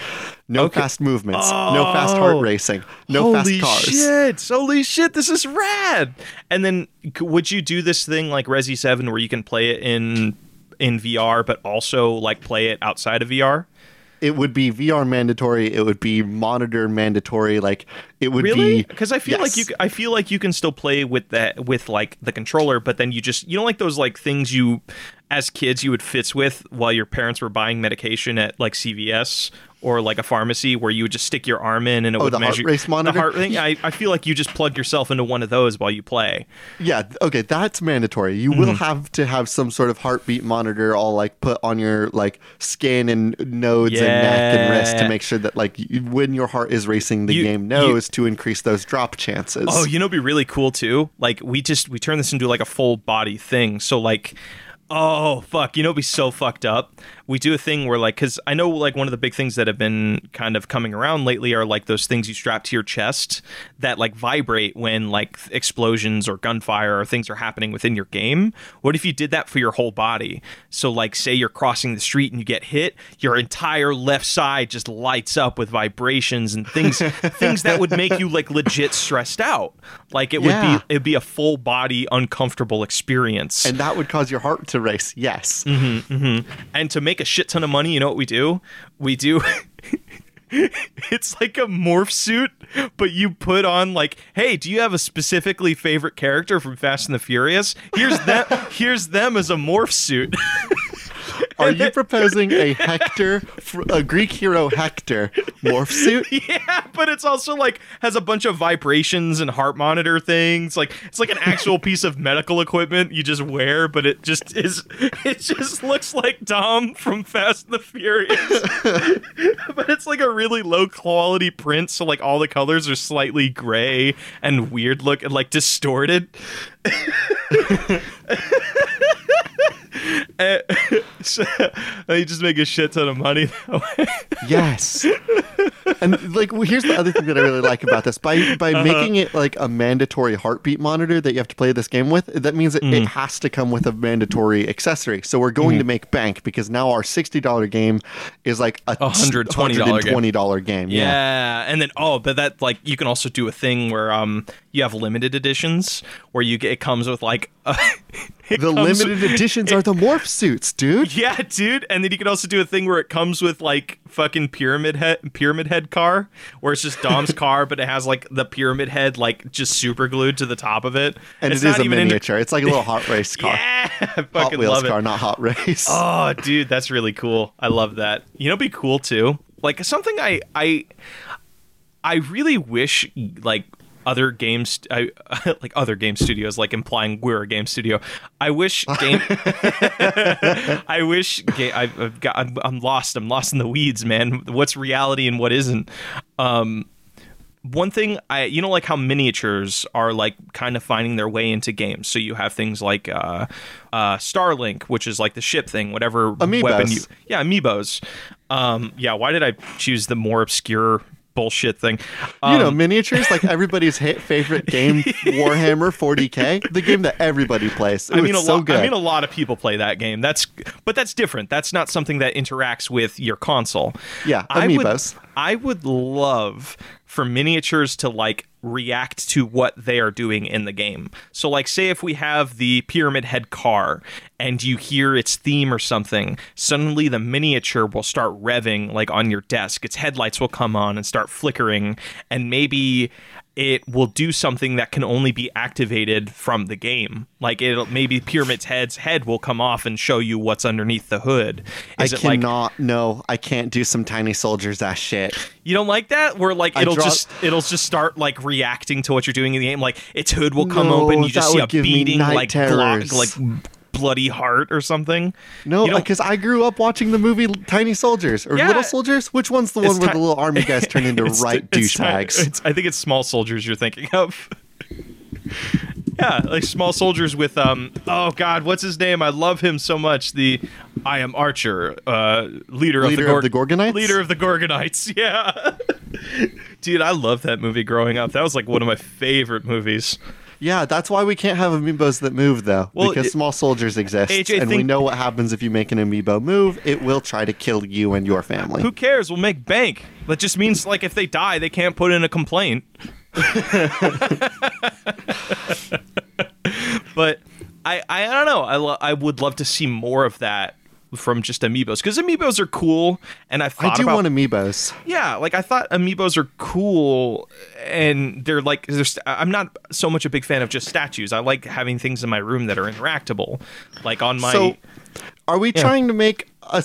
Speaker 1: no
Speaker 2: Okay.
Speaker 1: fast movements, no fast heart
Speaker 2: Oh.
Speaker 1: racing, no fast cars.
Speaker 2: Holy shit! Holy shit! This is rad. And then, would you do this thing like Resi Seven, where you can play it in in VR, but also like play it outside of VR?
Speaker 1: It would be VR mandatory. It would be monitor mandatory. Like it would
Speaker 2: Really?
Speaker 1: be
Speaker 2: Because I feel like you,
Speaker 1: Yes.
Speaker 2: I feel like you can still play with that with like the controller, but then you just you know like those like things you as kids you would fits with while your parents were buying medication at like CVS or like a pharmacy where you would just stick your arm in and it
Speaker 1: Oh,
Speaker 2: would
Speaker 1: the heart
Speaker 2: measure
Speaker 1: rate monitor?
Speaker 2: The heart thing. I, I feel like you just plug yourself into one of those while you play.
Speaker 1: Yeah, okay, that's mandatory. You
Speaker 2: Mm-hmm.
Speaker 1: will have to have some sort of heartbeat monitor all like put on your like skin and nodes and neck and wrist to make sure that like when your heart is racing, the
Speaker 2: You-
Speaker 1: game
Speaker 2: you-
Speaker 1: knows to increase those drop chances.
Speaker 2: Oh, you know, be really cool too. Like we just we turn this into like a full body thing. So like, oh fuck, you know, it'd be so fucked up. We do a thing where like, because I know like one of the big things that have been kind of coming around lately are like those things you strap to your chest that like vibrate when like explosions or gunfire or things are happening within your game. What if you did that for your whole body? So like, say you're crossing the street and you get hit, your entire left side just lights up with vibrations and things things that would make you like legit stressed out. Like it would be it'd be a full body uncomfortable experience.
Speaker 1: and that would cause your heart to race. Yes.
Speaker 2: Mm-hmm. And to make a shit ton of money, you know what we do? We do. it's like a morph suit, but you put on like, hey, do you have a specifically favorite character from Fast and the Furious? Here's them. here's them as a morph suit.
Speaker 1: Are you proposing a Hector, a Greek hero Hector morph suit?
Speaker 2: yeah, but it's also like has a bunch of vibrations and heart monitor things. Like it's like an actual piece of medical equipment you just wear, but it just is. It just looks like Dom from Fast and the Furious. but it's like a really low quality print, so like all the colors are slightly gray and weird look and like distorted. So, you just make a shit ton of money that way.
Speaker 1: Yes. And like well, here's the other thing that I really like about this. By by
Speaker 2: Uh-huh.
Speaker 1: making it like a mandatory heartbeat monitor that you have to play this game with, that means it,
Speaker 2: Mm.
Speaker 1: it has to come with a mandatory accessory. So we're going
Speaker 2: Mm-hmm.
Speaker 1: to make bank because now our $60 game is like a
Speaker 2: $120 game.
Speaker 1: $120 game. Yeah.
Speaker 2: Yeah, and then oh, but that like you can also do a thing where um you have limited editions where you get it comes with like a,
Speaker 1: The limited editions are the morph suits, dude.
Speaker 2: Yeah, dude, and then you can also do a thing where it comes with like fucking pyramid head pyramid head car where it's just Dom's car but it has like the pyramid head like just super glued to the top of it.
Speaker 1: And
Speaker 2: it's
Speaker 1: it is a miniature. It's like a little hot race car.
Speaker 2: Yeah, I
Speaker 1: Hot Wheels
Speaker 2: love it.
Speaker 1: car, not hot race.
Speaker 2: Oh, dude, that's really cool. I love that. You know, be cool too. Like something I I I really wish like other games I like other game studios like implying we're a game studio. I wish game I wish ga- I've, I've got I'm, I'm lost. I'm lost in the weeds, man. What's reality and what isn't? Um one thing I you know like how miniatures are like kind of finding their way into games. So you have things like uh uh Starlink, which is like the ship thing, whatever
Speaker 1: Amiibos.
Speaker 2: weapon you Yeah, amiibos. Um yeah, why did I choose the more obscure bullshit thing?
Speaker 1: you know,
Speaker 2: Um,
Speaker 1: miniatures like everybody's hit favorite game, Warhammer 40k, the game that everybody plays.
Speaker 2: I mean, a
Speaker 1: so
Speaker 2: lot.
Speaker 1: good.
Speaker 2: I mean, a lot of people play that game. That's, but that's different. That's not something that interacts with your console.
Speaker 1: Yeah,
Speaker 2: I would,
Speaker 1: amiibos.
Speaker 2: I would love for miniatures to like react to what they are doing in the game. So, like, say if we have the pyramid head car and you hear its theme or something, suddenly the miniature will start revving like on your desk. Its headlights will come on and start flickering, and maybe it will do something that can only be activated from the game. Like it'll maybe Pyramid's head's head will come off and show you what's underneath the hood. Is
Speaker 1: I
Speaker 2: it like
Speaker 1: cannot. no, I can't do some tiny soldiers ass shit.
Speaker 2: you don't like that? Where like it'll
Speaker 1: draw-
Speaker 2: just it'll just start like reacting to what you're doing in the game. Like its hood will come
Speaker 1: No,
Speaker 2: open, you just see a beating like glo-
Speaker 1: terrors.
Speaker 2: like bloody heart or something.
Speaker 1: No, because I grew up watching the movie Tiny Soldiers or
Speaker 2: Yeah.
Speaker 1: Little Soldiers. Which one's the
Speaker 2: It's
Speaker 1: one where
Speaker 2: ti-
Speaker 1: the little army guys turn into
Speaker 2: It's-
Speaker 1: right
Speaker 2: it's ti-
Speaker 1: douchebags?
Speaker 2: it's- I think it's small soldiers you're thinking of. yeah, like small soldiers with um. Oh God, what's his name? I love him so much. The I am Archer, uh, leader,
Speaker 1: Leader
Speaker 2: of
Speaker 1: of
Speaker 2: the,
Speaker 1: the Gorgonites?
Speaker 2: Leader of the Gorgonites. Yeah. Dude, I love that movie growing up. That was like one of my favorite movies.
Speaker 1: Yeah, that's why we can't have amiibos that move, though.
Speaker 2: Well,
Speaker 1: because
Speaker 2: it-
Speaker 1: small soldiers exist,
Speaker 2: AJ,
Speaker 1: and we know what happens if you make an amiibo move. It will try to kill you and your family.
Speaker 2: Who cares? We'll make bank. That just means like if they die, they can't put in a complaint. but I I don't know. I lo- I would love to see more of that from just amiibos because amiibos are cool, and I've
Speaker 1: I do
Speaker 2: about
Speaker 1: want amiibos.
Speaker 2: yeah, like I thought amiibos are cool, and they're like they're I'm not so much a big fan of just statues. I like having things in my room that are interactable, like on my.
Speaker 1: So, are we trying to make a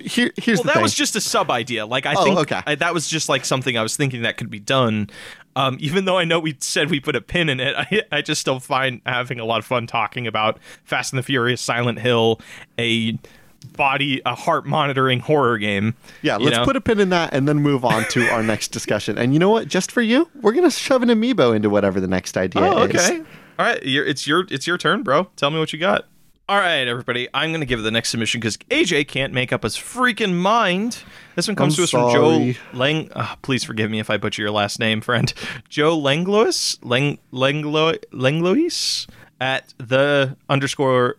Speaker 1: Here, here's
Speaker 2: well, that
Speaker 1: thing.
Speaker 2: was just a sub idea. Like I
Speaker 1: Oh,
Speaker 2: think
Speaker 1: okay.
Speaker 2: I, that was just like something I was thinking that could be done. Um, even though I know we said we put a pin in it, I, I just still find having a lot of fun talking about Fast and the Furious, Silent Hill, a body, a heart monitoring horror game.
Speaker 1: yeah. Let's
Speaker 2: know?
Speaker 1: put a pin in that and then move on to our next discussion. And you know what? Just for you, we're gonna shove an amiibo into whatever the next idea
Speaker 2: Oh,
Speaker 1: is.
Speaker 2: okay. All right, you're, it's your it's your turn, bro. Tell me what you got. All right, everybody. I'm gonna give it the next submission because AJ can't make up his freaking mind. This one comes
Speaker 1: I'm
Speaker 2: to us from
Speaker 1: sorry.
Speaker 2: Joe Lang. Uh, please forgive me if I butcher your last name, friend. Joe Langlois Lang Langlo Langlois at the underscore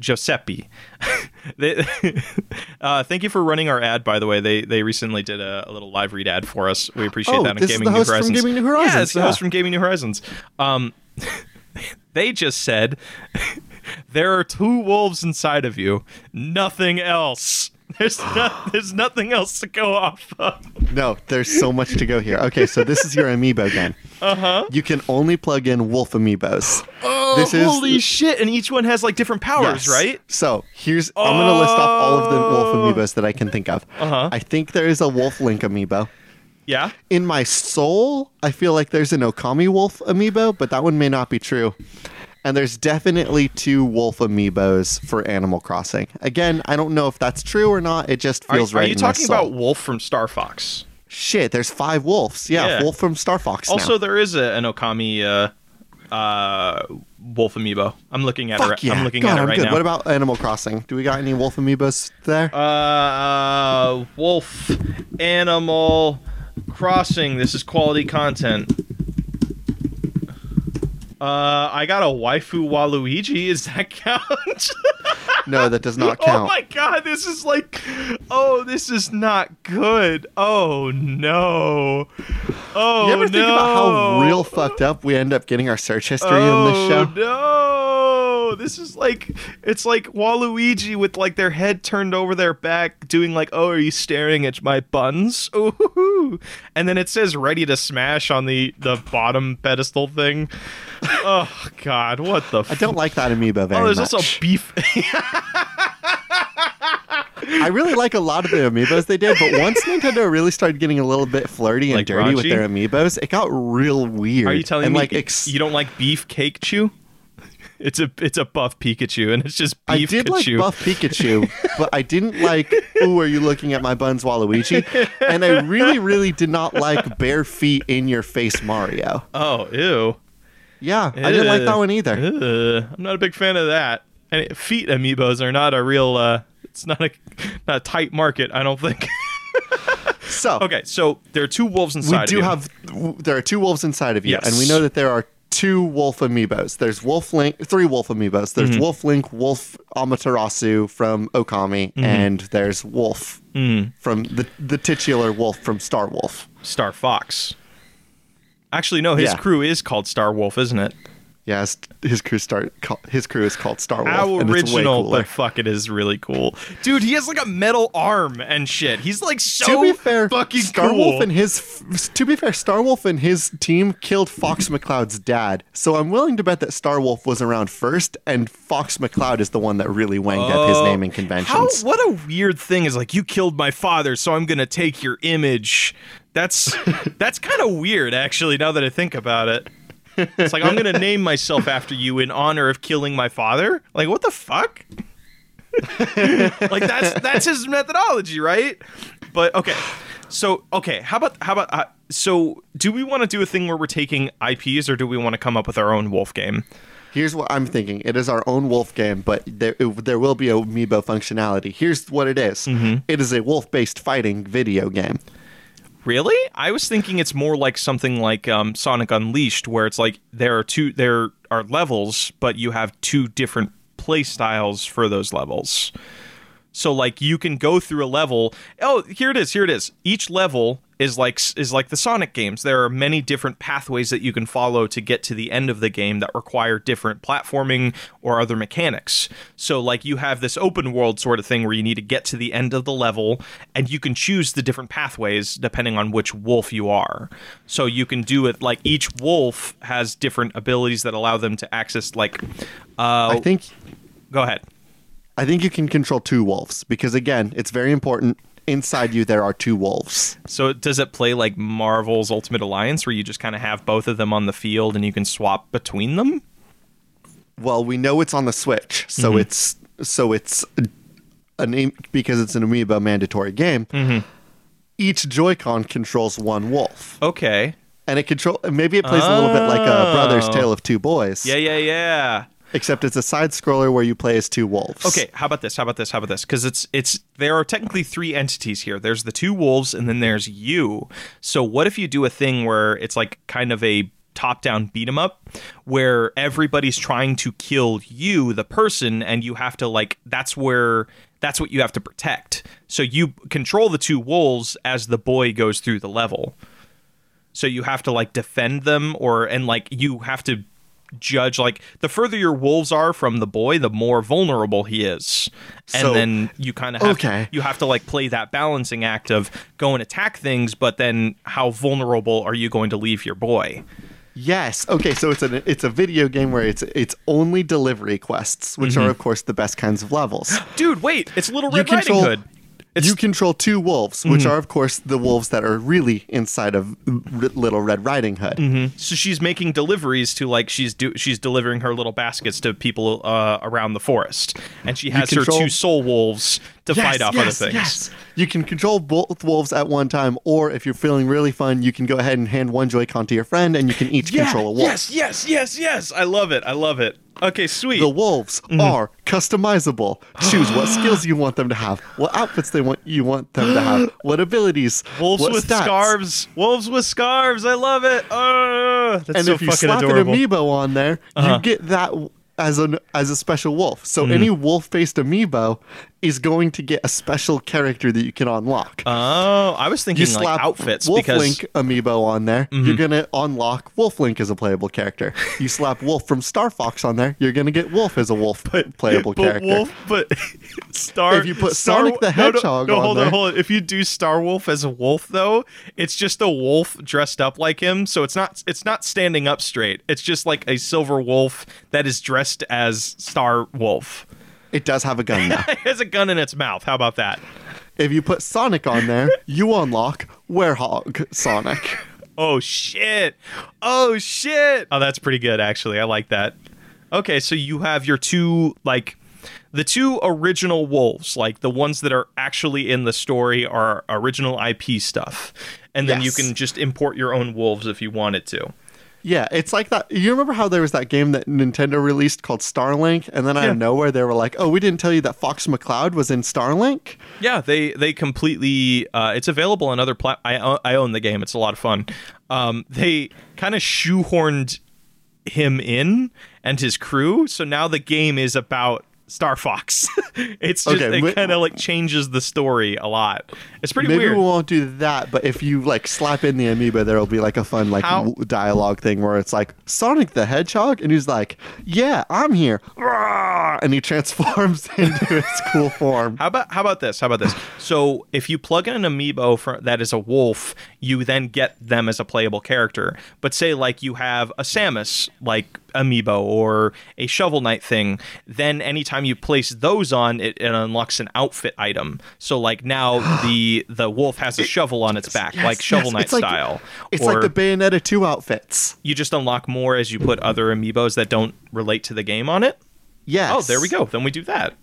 Speaker 2: Giuseppe. they, uh, thank you for running our ad. By the way, they they recently did a, a little live read ad for us. We appreciate
Speaker 1: Oh,
Speaker 2: that on
Speaker 1: this is
Speaker 2: Gaming
Speaker 1: the host
Speaker 2: New
Speaker 1: from
Speaker 2: Horizons.
Speaker 1: Gaming New Horizons.
Speaker 2: Yeah, it's the host from Gaming New Horizons. Um, they just said there are two wolves inside of you. Nothing else. There's not, there's nothing else to go off of.
Speaker 1: No, there's so much to go here. Okay, so this is your amiibo game. Uh huh. You can only plug in wolf amiibos.
Speaker 2: Oh,
Speaker 1: This is-
Speaker 2: holy shit! And each one has like different powers,
Speaker 1: Yes.
Speaker 2: right?
Speaker 1: So here's I'm gonna list off all of the wolf amiibos that I can think of.
Speaker 2: Uh-huh.
Speaker 1: I think there is a wolf link amiibo.
Speaker 2: Yeah.
Speaker 1: In my soul, I feel like there's an Okami wolf amiibo, but that one may not be true. And there's definitely two wolf amiibos for Animal Crossing. Again, I don't know if that's true or not. It just feels
Speaker 2: are
Speaker 1: right.
Speaker 2: you
Speaker 1: in my
Speaker 2: talking about Wolf from Star Fox?
Speaker 1: Shit, there's five wolves. Yeah,
Speaker 2: Yeah.
Speaker 1: wolf from Star Fox. now.
Speaker 2: Also, there is a, an Okami uh, uh, Wolf amiibo. I'm looking at it.
Speaker 1: Fuck
Speaker 2: Right,
Speaker 1: yeah.
Speaker 2: I'm looking
Speaker 1: God,
Speaker 2: at it
Speaker 1: I'm
Speaker 2: right
Speaker 1: good.
Speaker 2: now.
Speaker 1: What about Animal Crossing? Do we got any wolf amiibos there?
Speaker 2: Uh, Wolf Animal Crossing. This is quality content. Uh, I got a waifu Waluigi. Is that count?
Speaker 1: no, that does not count.
Speaker 2: oh my god, this is like, oh, this is not good. Oh no. Oh
Speaker 1: you ever think about how real fucked up we end up getting our search history
Speaker 2: oh,
Speaker 1: in this show?
Speaker 2: Oh no! This is like it's like Waluigi with like their head turned over their back, doing like, "Oh, are you staring at my buns?" Ooh, and then it says "Ready to Smash" on the the bottom pedestal thing. Oh God, what the?
Speaker 1: I don't like that amiibo very
Speaker 2: Oh, there's
Speaker 1: much.
Speaker 2: also beef.
Speaker 1: I really like a lot of the amiibos they did, but once Nintendo really started getting a little bit flirty and
Speaker 2: Like
Speaker 1: dirty with
Speaker 2: raunchy?
Speaker 1: their amiibos, it got real weird.
Speaker 2: Are you telling
Speaker 1: and
Speaker 2: me
Speaker 1: like ex-
Speaker 2: you don't like beef cake chew? It's a it's a buff Pikachu, and it's just
Speaker 1: I
Speaker 2: beef
Speaker 1: did like. Buff Pikachu, but I didn't like. Ooh, are you looking at my buns, Waluigi? And I really, really did not like bare feet in your face, Mario.
Speaker 2: oh, ew.
Speaker 1: Yeah, I didn't like that one either.
Speaker 2: Ugh, I'm not a big fan of that. And feet amiibos are not a real. Uh, it's not a not a tight market. I don't think.
Speaker 1: So
Speaker 2: okay, so there are two wolves inside.
Speaker 1: we do
Speaker 2: of you.
Speaker 1: have. There are two wolves inside of you,
Speaker 2: Yes.
Speaker 1: and we know that there are two wolf amiibos. There's Wolf Link, three wolf amiibos. There's
Speaker 2: Mm-hmm.
Speaker 1: Wolf Link, Wolf Amaterasu from Okami,
Speaker 2: Mm-hmm.
Speaker 1: and there's Wolf
Speaker 2: Mm.
Speaker 1: from the the titular Wolf from Star Wolf.
Speaker 2: Star Fox. Actually, no. His
Speaker 1: Yeah.
Speaker 2: crew is called Star Wolf, isn't it?
Speaker 1: Yeah, his, his crew start his crew is called Star Wolf.
Speaker 2: How
Speaker 1: and it's way
Speaker 2: original, but fuck, it is really cool, dude. He has like a metal arm and shit. He's like so
Speaker 1: to be fair,
Speaker 2: fucking
Speaker 1: Star
Speaker 2: cool.
Speaker 1: Wolf and his to be fair, Star Wolf and his team killed Fox McCloud's dad. So I'm willing to bet that Star Wolf was around first, and Fox McCloud is the one that really wanged up his
Speaker 2: Oh,
Speaker 1: naming
Speaker 2: How,
Speaker 1: conventions.
Speaker 2: what a weird thing is like you killed my father, so I'm gonna take your image. That's that's kind of weird, actually. Now that I think about it, it's like I'm gonna name myself after you in honor of killing my father. Like what the fuck? like that's that's his methodology, right? But okay, so okay, how about how about uh, so do we want to do a thing where we're taking IPs or do we want to come up with our own wolf game?
Speaker 1: Here's what I'm thinking. It is our own wolf game, but there it- there will be amiibo functionality. Here's what it is.
Speaker 2: Mm-hmm.
Speaker 1: It is a wolf-based fighting video game.
Speaker 2: Really? I was thinking it's more like something like um, Sonic Unleashed, where it's like there are two there are levels, but you have two different play styles for those levels. So like you can go through a level. Oh, here it is. Here it is. Each level is like is like the Sonic games. There are many different pathways that you can follow to get to the end of the game that require different platforming or other mechanics. So like you have this open world sort of thing where you need to get to the end of the level and you can choose the different pathways depending on which wolf you are. So you can do it like each wolf has different abilities that allow them to access like uh
Speaker 1: I think
Speaker 2: go ahead.
Speaker 1: I think you can control two wolves because again, it's very important. Inside you, there are two wolves.
Speaker 2: So does it play like Marvel's Ultimate Alliance, where you just kind of have both of them on the field and you can swap between them?
Speaker 1: Well, we know it's on the Switch, so
Speaker 2: Mm-hmm.
Speaker 1: it's so it's a name because it's an amiibo mandatory game.
Speaker 2: Mm-hmm.
Speaker 1: Each Joy-Con controls one wolf,
Speaker 2: Okay.
Speaker 1: and it control maybe it plays a little bit like a Brother's
Speaker 2: Oh.
Speaker 1: Tale of Two Boys.
Speaker 2: Yeah, yeah, yeah.
Speaker 1: Except it's a side scroller where you play as two wolves.
Speaker 2: Okay, how about this? How about this? How about this? Because it's it's there are technically three entities here. There's the two wolves, and then there's you. So what if you do a thing where it's like kind of a top-down beat 'em up, where everybody's trying to kill you, the person, and you have to like that's where that's what you have to protect. So you control the two wolves as the boy goes through the level. So you have to like defend them, or and like you have to judge like the further your wolves are from the boy the more vulnerable he is and
Speaker 1: So-
Speaker 2: then you kind of have
Speaker 1: Okay.
Speaker 2: to, you have to like play that balancing act of go and attack things but then how vulnerable are you going to leave your boy
Speaker 1: Yes. Okay. So it's a it's a video game where it's it's only delivery quests, which
Speaker 2: Mm-hmm.
Speaker 1: are of course the best kinds of levels.
Speaker 2: dude wait it's little
Speaker 1: You
Speaker 2: red riding
Speaker 1: control-
Speaker 2: hood it's
Speaker 1: you control two wolves, which
Speaker 2: Mm-hmm.
Speaker 1: are of course the wolves that are really inside of R- Little Red Riding Hood.
Speaker 2: so she's making deliveries to like she's do she's delivering her little baskets to people uh, around the forest and she has her two soul wolves to fight off other things
Speaker 1: Yes. You can control both wolves at one time, or if you're feeling really fun, you can go ahead and hand one Joy-Con to your friend, and you can each control a wolf.
Speaker 2: Yes, yes, yes, yes. I love it. I love it. Okay, sweet.
Speaker 1: The wolves
Speaker 2: Mm-hmm.
Speaker 1: are customizable. Choose what skills you want them to have, what outfits they want you want them to have, what abilities,
Speaker 2: Wolves
Speaker 1: what
Speaker 2: with
Speaker 1: stats.
Speaker 2: scarves. Wolves with scarves. I love it. Uh, that's
Speaker 1: And
Speaker 2: so
Speaker 1: if you
Speaker 2: fucking
Speaker 1: slap
Speaker 2: adorable.
Speaker 1: an amiibo on there,
Speaker 2: Uh-huh.
Speaker 1: you get that as an as a special wolf. So
Speaker 2: Mm.
Speaker 1: any wolf-faced amiibo is going to get a special character that you can unlock.
Speaker 2: oh, I was
Speaker 1: you
Speaker 2: thinking like
Speaker 1: slap
Speaker 2: outfits
Speaker 1: Wolf
Speaker 2: because
Speaker 1: Link amiibo on there, mm-hmm. you're gonna unlock Wolf Link as a playable character. You slap Wolf from Star Fox on there, you're gonna get Wolf as a Wolf playable
Speaker 2: but
Speaker 1: character.
Speaker 2: Wolf, but Star.
Speaker 1: If you put
Speaker 2: Star,
Speaker 1: Sonic the
Speaker 2: no, no,
Speaker 1: Hedgehog
Speaker 2: no,
Speaker 1: on
Speaker 2: hold
Speaker 1: there-
Speaker 2: on, hold on. If you do Star Wolf as a wolf, though, it's just a wolf dressed up like him. So it's not it's not standing up straight. It's just like a silver wolf that is dressed as Star Wolf.
Speaker 1: It does have a gun now.
Speaker 2: It has a gun in its mouth. How about that?
Speaker 1: if you put Sonic on there, you unlock Werehog Sonic.
Speaker 2: Oh shit! Oh shit! Oh, that's pretty good actually. I like that. Okay, so you have your two like the two original wolves, like the ones that are actually in the story are original IP stuff. And then you can just import your own wolves if you wanted to.
Speaker 1: Yeah, it's like that. You remember how there was that game that Nintendo released called Starlink, and then out
Speaker 2: Yeah.
Speaker 1: of nowhere they were like, "Oh, we didn't tell you that Fox McCloud was in Starlink."
Speaker 2: Yeah, they they completely. Uh, it's available on other plat. I I own the game. It's a lot of fun. Um, they kind of shoehorned him in and his crew, so now the game is about Star Fox. it's just
Speaker 1: Okay,
Speaker 2: it kind of like changes the story a lot. It's pretty
Speaker 1: Maybe
Speaker 2: weird.
Speaker 1: we won't do that, but if you like slap in the amiibo, there'll be like a fun like
Speaker 2: How-
Speaker 1: dialogue thing where it's like Sonic the Hedgehog, and he's like, "Yeah, I'm here," and he transforms into his cool form.
Speaker 2: How about how about this? How about this? So if you plug in an amiibo for, that is a wolf, you then get them as a playable character. But say like you have a Samus like amiibo or a Shovel Knight thing, then anytime you place those on, it, it unlocks an outfit item. So like now the the wolf has a shovel on its back,
Speaker 1: Yes,
Speaker 2: like Shovel
Speaker 1: yes,
Speaker 2: Knight
Speaker 1: it's like-
Speaker 2: style.
Speaker 1: It's
Speaker 2: or
Speaker 1: like the Bayonetta 2 outfits.
Speaker 2: you just unlock more as you put other amiibos that don't relate to the game on it.
Speaker 1: Yes.
Speaker 2: Oh, there we go. Then we do that.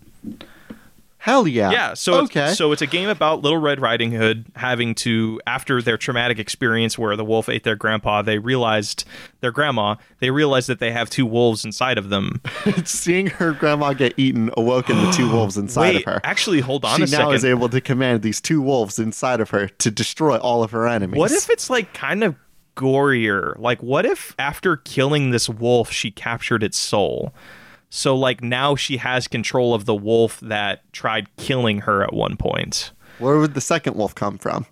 Speaker 1: Hell yeah.
Speaker 2: Yeah, so
Speaker 1: okay.
Speaker 2: it's, so it's a game about Little Red Riding Hood having to after their traumatic experience where the wolf ate their grandpa, they realized their grandma, they realized that they have two wolves inside of them.
Speaker 1: seeing her grandma get eaten awoken the two wolves inside
Speaker 2: Wait,
Speaker 1: of her.
Speaker 2: actually hold on
Speaker 1: she
Speaker 2: a
Speaker 1: now
Speaker 2: second.
Speaker 1: is able to command these two wolves inside of her to destroy all of her enemies.
Speaker 2: what if it's like kind of gorier? Like what if after killing this wolf she captured its soul? So like now she has control of the wolf that tried killing her at one point.
Speaker 1: Where would the second wolf come from?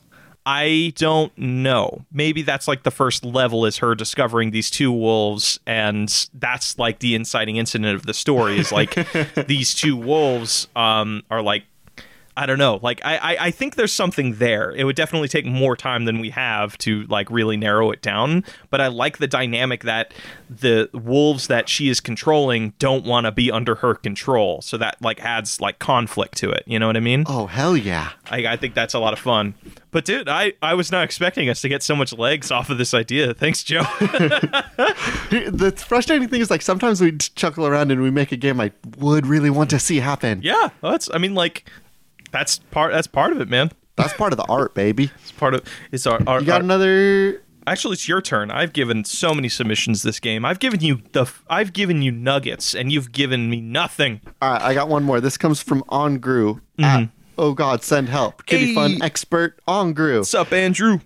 Speaker 2: I don't know. Maybe that's like the first level is her discovering these two wolves, and that's like the inciting incident of the story. Is like these two wolves um, are like. I don't know. Like I, I, I think there's something there. It would definitely take more time than we have to like really narrow it down. But I like the dynamic that the wolves that she is controlling don't want to be under her control. So that like adds like conflict to it. You know what I mean?
Speaker 1: Oh, hell yeah.
Speaker 2: I, I think that's a lot of fun. But dude, I, I was not expecting us to get so much legs off of this idea. Thanks, Joe.
Speaker 1: The frustrating thing is, like, sometimes we chuckle around and we make a game I would really want to see happen.
Speaker 2: yeah, well, that's I mean like that's part that's part of it, man.
Speaker 1: That's part of the art, baby.
Speaker 2: It's part of it's our, our,
Speaker 1: You got
Speaker 2: our-
Speaker 1: another.
Speaker 2: actually it's your turn. I've given so many submissions this game. I've given you the f- I've given you nuggets and you've given me nothing.
Speaker 1: All right, I got one more. This comes from Ongru at mm-hmm. Oh God, send help. Kitty
Speaker 2: Hey.
Speaker 1: Fun expert Ongru.
Speaker 2: What's up, Andrew?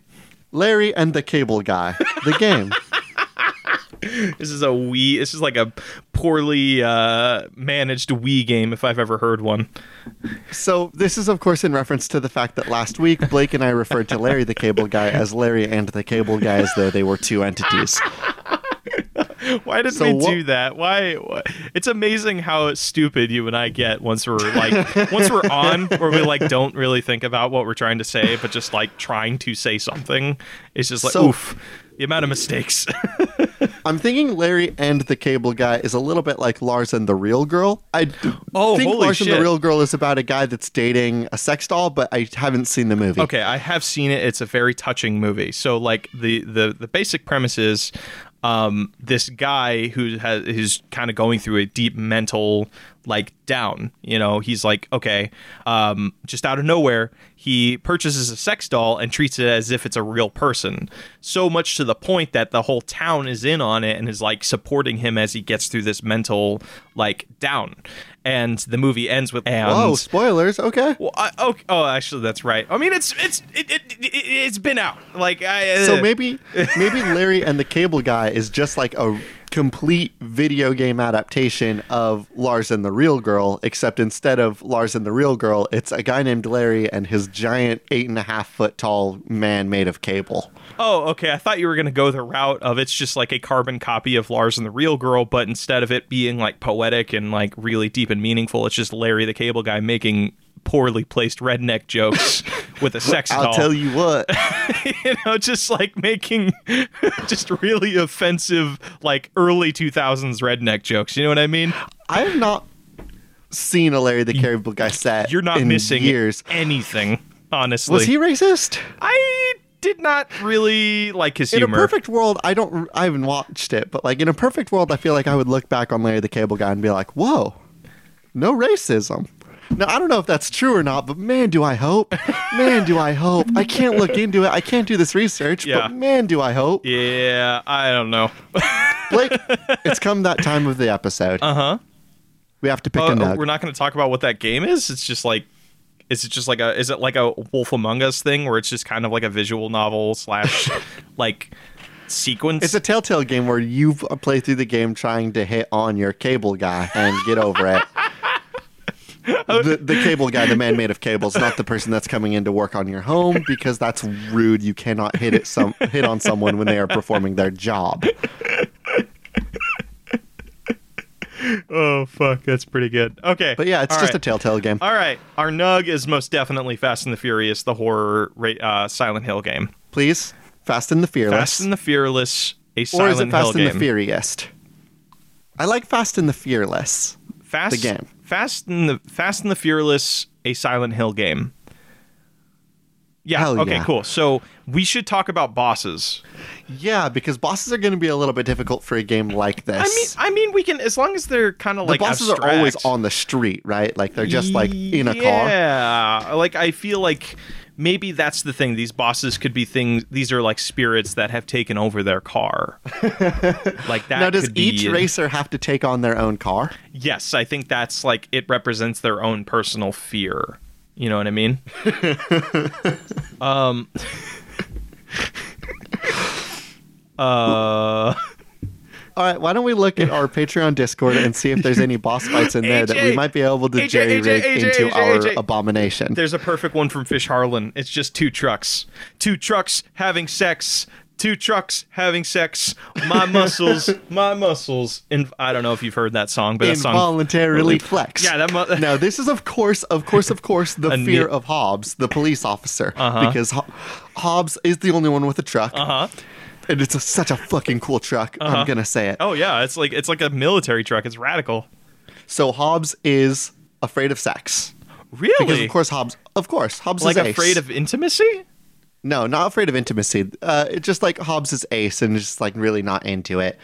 Speaker 1: Larry and the Cable Guy. The game.
Speaker 2: This is a Wii. This is like a poorly uh, managed Wii game if I've ever heard one.
Speaker 1: So this is, of course, in reference to the fact that last week Blake and I referred to Larry the Cable Guy as Larry and the Cable Guy as though they were two entities.
Speaker 2: Why did
Speaker 1: So
Speaker 2: we
Speaker 1: what-
Speaker 2: do that? Why, why? It's amazing how stupid you and I get once we're like once we're on where we like don't really think about what we're trying to say, but just like trying to say something. It's just like
Speaker 1: So-
Speaker 2: oof, the amount of mistakes.
Speaker 1: I'm thinking Larry and the Cable Guy is a little bit like Lars and the Real Girl. I
Speaker 2: Oh,
Speaker 1: think
Speaker 2: holy
Speaker 1: Lars and the Real Girl is about a guy that's dating a sex doll, but I haven't seen the movie.
Speaker 2: okay, I have seen it. It's a very touching movie. So like the the the basic premise is um this guy who has is kind of going through a deep mental like down you know he's like okay um just out of nowhere he purchases a sex doll and treats it as if it's a real person so much to the point that the whole town is in on it and is like supporting him as he gets through this mental like down and the movie ends with and
Speaker 1: Whoa, spoilers. Okay.
Speaker 2: well, I, oh, oh, actually, that's right. I mean, it's it's it, it, it it's been out. Like, I, uh,
Speaker 1: So maybe maybe Larry and the Cable Guy is just like a complete video game adaptation of Lars and the Real Girl, except instead of Lars and the Real Girl, it's a guy named Larry and his giant eight and a half foot tall man made of cable.
Speaker 2: Oh, okay. I thought you were gonna go the route of it's just like a carbon copy of Lars and the Real Girl, but instead of it being like poetic and like really deep and meaningful, it's just Larry the Cable Guy making poorly placed redneck jokes with a sex
Speaker 1: I'll
Speaker 2: doll.
Speaker 1: tell you what.
Speaker 2: you know, just like making just really offensive, like early two thousands redneck jokes. You know what I mean?
Speaker 1: I have not seen a Larry the Cable Guy set.
Speaker 2: You're not
Speaker 1: in
Speaker 2: missing
Speaker 1: years.
Speaker 2: anything. Honestly,
Speaker 1: Was he racist?
Speaker 2: I did not really like his humor.
Speaker 1: In a perfect world, I don't. I haven't watched it, but like in a perfect world, I feel like I would look back on Larry the Cable Guy and be like, "Whoa, no racism." Now I don't know if that's true or not, but man, do I hope! Man, do I hope! I can't look into it. I can't do this research,
Speaker 2: Yeah.
Speaker 1: but man, do I hope!
Speaker 2: yeah, I don't know.
Speaker 1: Blake, it's come that time of the episode.
Speaker 2: Uh huh.
Speaker 1: we have to pick
Speaker 2: Oh,
Speaker 1: a nug.
Speaker 2: we're not going to talk about what that game is. It's just like, is it just like a? Is it like a Wolf Among Us thing where it's just kind of like a visual novel slash like sequence?
Speaker 1: It's a Telltale game where you play through the game trying to hit on your cable guy and get over it. the, the cable guy, the man made of cables, not the person that's coming in to work on your home because that's rude. You cannot hit it some hit on someone when they are performing their job.
Speaker 2: oh fuck, that's pretty good. Okay,
Speaker 1: But yeah, it's
Speaker 2: All
Speaker 1: just
Speaker 2: right.
Speaker 1: a Telltale game.
Speaker 2: All right, our nug is most definitely Fast and the Furious, the horror uh, Silent Hill game.
Speaker 1: Please, Fast and the Fearless,
Speaker 2: Fast and the Fearless, a
Speaker 1: or
Speaker 2: Silent
Speaker 1: is it Fast
Speaker 2: Hill
Speaker 1: and
Speaker 2: game.
Speaker 1: the Furious? I like Fast and the Fearless.
Speaker 2: Fast,
Speaker 1: the game.
Speaker 2: Fast and the Fast and the Fearless, a Silent Hill game. Yeah.
Speaker 1: Hell
Speaker 2: okay.
Speaker 1: yeah.
Speaker 2: Cool. So we should talk about bosses.
Speaker 1: Yeah, because bosses are going to be a little bit difficult for a game like this.
Speaker 2: I mean, I mean, we can as long as they're kind of
Speaker 1: the
Speaker 2: like
Speaker 1: bosses
Speaker 2: abstract.
Speaker 1: are always on the street, right? Like they're just like in a car.
Speaker 2: Yeah, like I feel like maybe that's the thing. These bosses could be things. These are like spirits that have taken over their car. like that.
Speaker 1: Now, does
Speaker 2: could be-
Speaker 1: each racer have to take on their own car?
Speaker 2: Yes, I think that's like it represents their own personal fear. You know what I mean? um. Uh.
Speaker 1: All right, why don't we look at our Patreon Discord and see if there's any boss fights in there that we might be able to jerry rig into
Speaker 2: AJ,
Speaker 1: our
Speaker 2: AJ.
Speaker 1: abomination.
Speaker 2: There's a perfect one from Fish Harlan. It's just two trucks. Two trucks having sex. Two trucks having sex. My muscles, my muscles. And I don't know if you've heard that song, but that song.
Speaker 1: Involuntarily flex.
Speaker 2: Yeah, that. Mu-
Speaker 1: Now, this is of course, of course, of course, the
Speaker 2: A
Speaker 1: fear
Speaker 2: ne-
Speaker 1: of Hobbs, the police officer,
Speaker 2: Uh-huh.
Speaker 1: because Ho- Hobbs is the only one with a truck,
Speaker 2: Uh huh.
Speaker 1: And it's a, such a fucking cool truck. I'm gonna say it.
Speaker 2: Oh yeah, it's like it's like a military truck. It's radical.
Speaker 1: So Hobbs is afraid of sex
Speaker 2: Really?
Speaker 1: because, of course, Hobbs, of course, Hobbs
Speaker 2: like
Speaker 1: is ace.
Speaker 2: afraid of intimacy.
Speaker 1: No, not afraid of intimacy. Uh, it's just like Hobbs is ace and just like really not into it.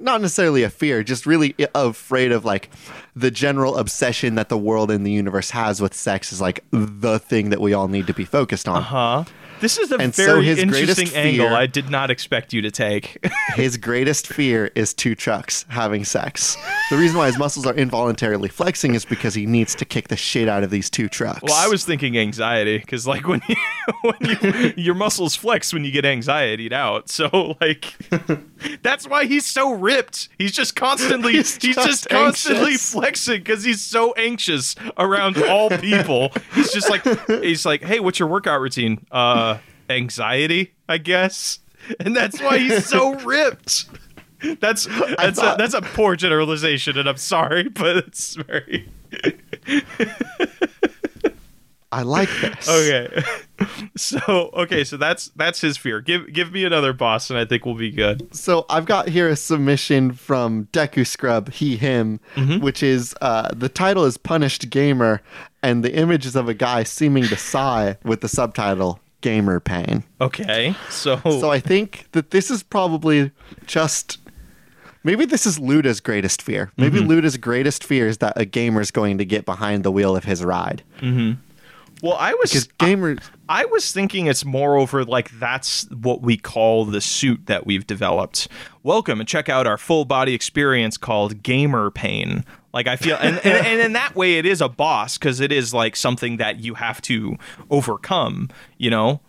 Speaker 1: Not necessarily a fear, just really afraid of like the general obsession that the world and the universe has with sex is like the thing that we all need to be focused on.
Speaker 2: Huh? This is a
Speaker 1: And so
Speaker 2: very
Speaker 1: greatest
Speaker 2: interesting angle. I did not expect you to take.
Speaker 1: His greatest fear is two trucks having sex. The reason why his muscles are involuntarily flexing is because he needs to kick the shit out of these two trucks.
Speaker 2: well, I was thinking anxiety because like when you when you your muscles flex when you get anxietied out. So like that's why he's so ripped. He's just constantly he's,
Speaker 1: He's
Speaker 2: just,
Speaker 1: just
Speaker 2: constantly flexing because he's so anxious around all people. he's just like he's like, hey, what's your workout routine? Uh, anxiety, I guess. And that's why he's so ripped. That's that's a, that's a poor generalization, and I'm sorry, but it's very
Speaker 1: I like this.
Speaker 2: okay. So okay, so that's that's his fear. Give give me another boss, and I think we'll be good.
Speaker 1: So I've got here a submission from Deku Scrub, he, him,
Speaker 2: Mm-hmm.
Speaker 1: which is uh, the title is Punished Gamer, and the image is of a guy seeming to sigh with the subtitle Gamer Pain.
Speaker 2: Okay, so,
Speaker 1: So I think that this is probably just. Maybe this is Luda's greatest fear. Maybe
Speaker 2: Mm-hmm.
Speaker 1: Luda's greatest fear is that a gamer's going to get behind the wheel of his ride. Mm-hmm.
Speaker 2: well, I was
Speaker 1: Because gamers.
Speaker 2: I was thinking it's moreover like that's what we call the suit that we've developed. Welcome and check out our full body experience called Gamer Pain. Like I feel, and, and, and in that way, it is a boss because it is like something that you have to overcome. You know,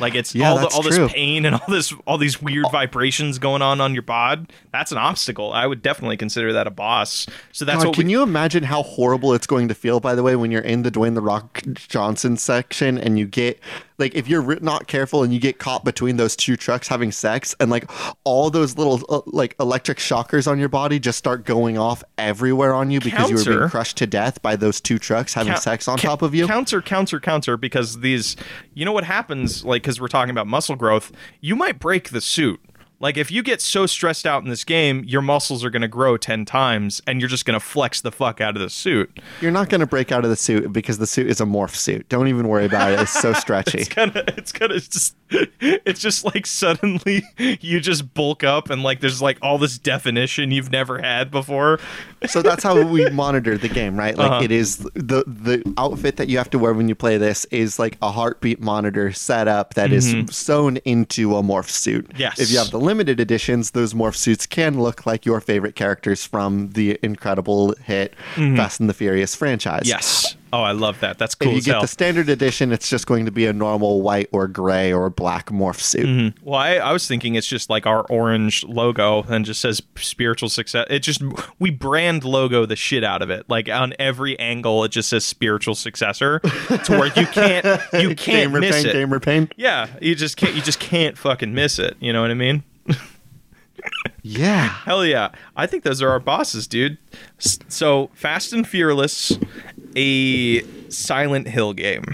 Speaker 2: like it's
Speaker 1: Yeah,
Speaker 2: all the, all this pain and all this all these weird vibrations going on on your bod. That's an obstacle. I would definitely consider that a boss. So that's
Speaker 1: God,
Speaker 2: what
Speaker 1: can
Speaker 2: we,
Speaker 1: you imagine how horrible it's going to feel, by the way, when you're in the Dwayne The Rock Johnson section and you get, like, if you're re- not careful and you get caught between those two trucks having sex and, like, all those little, uh, like, electric shockers on your body just start going off everywhere on you because you were being crushed to death by those two trucks having
Speaker 2: Count-
Speaker 1: sex on
Speaker 2: ca-
Speaker 1: top of you?
Speaker 2: Counter, counter, counter, because these, you know what happens, like, because we're talking about muscle growth, you might break the suit. Like, if you get so stressed out in this game, your muscles are going to grow 10 times and you're just going to flex the fuck out of the suit.
Speaker 1: You're not going to break out of the suit because the suit is a morph suit. Don't even worry about it. It's so stretchy.
Speaker 2: It's kind of, it's kind of just, it's just like suddenly you just bulk up and like there's like all this definition you've never had before.
Speaker 1: so that's how we monitor the game, right? Like
Speaker 2: Uh-huh.
Speaker 1: it is the the outfit that you have to wear when you play this is like a heartbeat monitor setup that is sewn into a morph suit.
Speaker 2: Mm-hmm. Yes.
Speaker 1: If you have the limited editions, those morph suits can look like your favorite characters from the incredible hit mm-hmm. Fast and the Furious franchise.
Speaker 2: Yes. Oh, I love that. That's cool
Speaker 1: if you get
Speaker 2: hell.
Speaker 1: the standard edition, it's just going to be a normal white or gray or black morph suit. Mm-hmm.
Speaker 2: Well, I, I was thinking it's just like our orange logo and just says spiritual success. It just we brand logo the shit out of it. Like on every angle, it just says spiritual successor to where you can't you can't
Speaker 1: gamer
Speaker 2: miss
Speaker 1: pain,
Speaker 2: it.
Speaker 1: gamer pain.
Speaker 2: Yeah, you just can't you just can't fucking miss it. You know what I mean?
Speaker 1: Yeah.
Speaker 2: Hell yeah. I think those are our bosses, dude. So, Fast and Fearless, a Silent Hill game.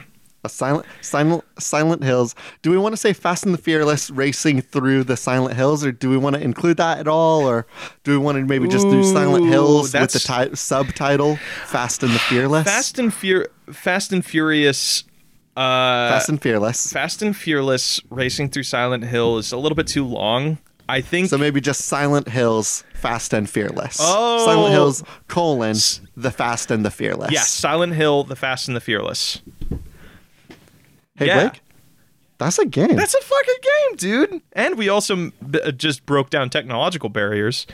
Speaker 1: A silent, silent, Silent Hills. Do we want to say Fast and the Fearless racing through the Silent Hills, or do we want to include that at all, or do we want to maybe just do Silent
Speaker 2: Ooh,
Speaker 1: Hills with the ti- subtitle Fast and the Fearless?
Speaker 2: Fast and Fear Fast and Furious uh
Speaker 1: Fast and Fearless.
Speaker 2: Fast and Fearless racing through Silent Hill is a little bit too long. I think
Speaker 1: So maybe just Silent Hills, Fast and Fearless.
Speaker 2: Oh.
Speaker 1: Silent Hills colon the Fast and the Fearless.
Speaker 2: yes, Silent Hill, The Fast and the Fearless.
Speaker 1: Hey
Speaker 2: Yeah.
Speaker 1: Blake, that's a game.
Speaker 2: That's a fucking game, dude. And we also b- uh, just broke down technological barriers.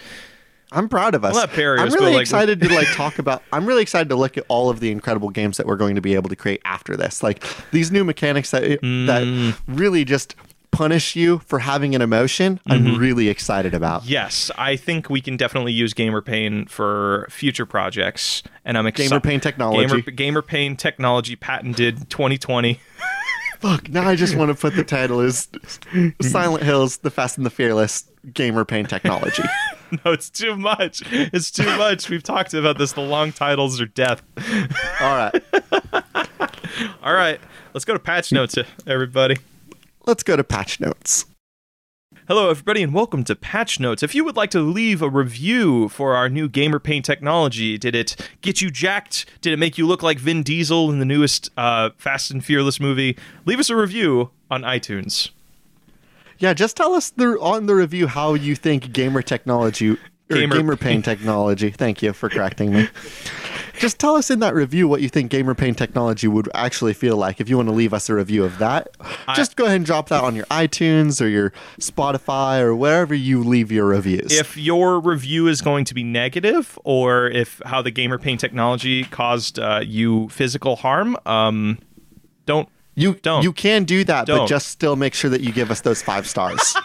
Speaker 1: I'm proud of us.
Speaker 2: Well, not barriers,
Speaker 1: I'm really
Speaker 2: like,
Speaker 1: excited to like talk about. I'm really excited to look at all of the incredible games that we're going to be able to create after this. Like these new mechanics that
Speaker 2: Mm.
Speaker 1: that really just punish you for having an emotion.
Speaker 2: Mm-hmm.
Speaker 1: I'm really excited about.
Speaker 2: Yes, I think we can definitely use Gamer Pain for future projects, and I'm excited.
Speaker 1: Gamer Pain technology.
Speaker 2: Gamer, Gamer Pain technology patented 2020.
Speaker 1: Fuck. Now I just want to put the title as Silent Hills: The Fast and the Fearless Gamer Pain Technology.
Speaker 2: no, it's too much. It's too much. We've talked about this. The long titles are death.
Speaker 1: all right.
Speaker 2: All right, let's go to patch notes, everybody.
Speaker 1: Let's go to patch notes.
Speaker 2: Hello, everybody, and welcome to Patch Notes. If you would like to leave a review for our new Gamer Paint technology, did it get you jacked? Did it make you look like Vin Diesel in the newest uh, Fast and Fearless movie? Leave us a review on iTunes.
Speaker 1: Yeah, just tell us the, on the review how you think gamer technology or
Speaker 2: Gamer-
Speaker 1: gamer, pain technology. Thank you for correcting me. just tell us in that review what you think gamer pain technology would actually feel like. If you want to leave us a review of that, just go ahead and drop that on your iTunes or your Spotify or wherever you leave your reviews.
Speaker 2: If your review is going to be negative, or if how the Gamer pain technology caused uh, you physical harm, um, don't.
Speaker 1: you
Speaker 2: don't.
Speaker 1: you can do that,
Speaker 2: Don't.
Speaker 1: but just still make sure that you give us those five stars.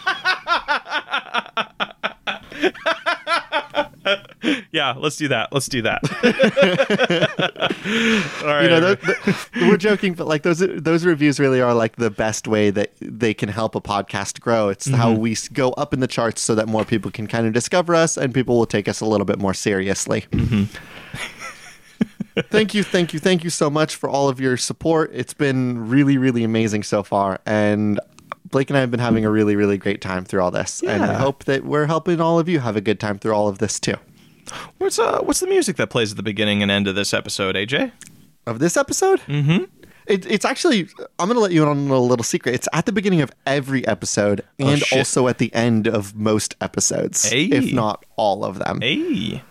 Speaker 2: Yeah, let's do that. Let's do that. All right.
Speaker 1: you know, th- th- we're joking, but like those those reviews really are like the best way that they can help a podcast grow. It's how
Speaker 2: Mm-hmm.
Speaker 1: we go up in the charts so that more people can kind of discover us and people will take us a little bit more seriously.
Speaker 2: Mm-hmm.
Speaker 1: thank you, thank you, thank you so much for all of your support. It's been really, really amazing so far, and. Blake and I have been having a really, really great time through all this, and I hope that we're helping all of you have a good time through all of this too.
Speaker 2: what's uh, what's the music that plays at the beginning and end of this episode, AJ?
Speaker 1: of this episode? Mm-hmm. It, it's actually, I'm going to let you in on a little secret. It's at the beginning of every episode and
Speaker 2: shit.
Speaker 1: also at the end of most episodes,
Speaker 2: Hey.
Speaker 1: if not all of them.
Speaker 2: Hey.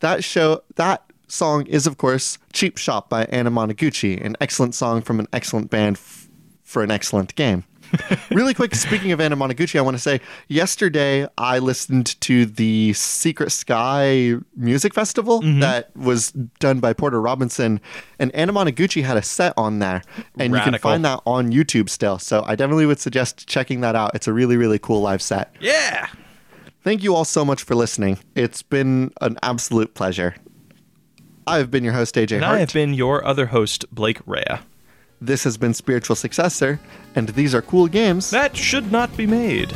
Speaker 1: That show, that song is, of course, Cheap Shop by Anamanaguchi, an excellent song from an excellent band f- for an excellent game. really quick, speaking of Anamanaguchi, I want to say yesterday I listened to the Secret Sky Music Festival
Speaker 2: Mm-hmm.
Speaker 1: that was done by Porter Robinson, and Anamanaguchi had a set on there, and you can find that on YouTube still. So I definitely would suggest checking that out. It's a really, really cool live set.
Speaker 2: Yeah.
Speaker 1: Thank you all so much for listening. It's been an absolute pleasure. I've been your host, AJ
Speaker 2: And
Speaker 1: Hart.
Speaker 2: I have been your other host, Blake Rea.
Speaker 1: This has been Spiritual Successor, and these are cool games.
Speaker 2: That should not be made.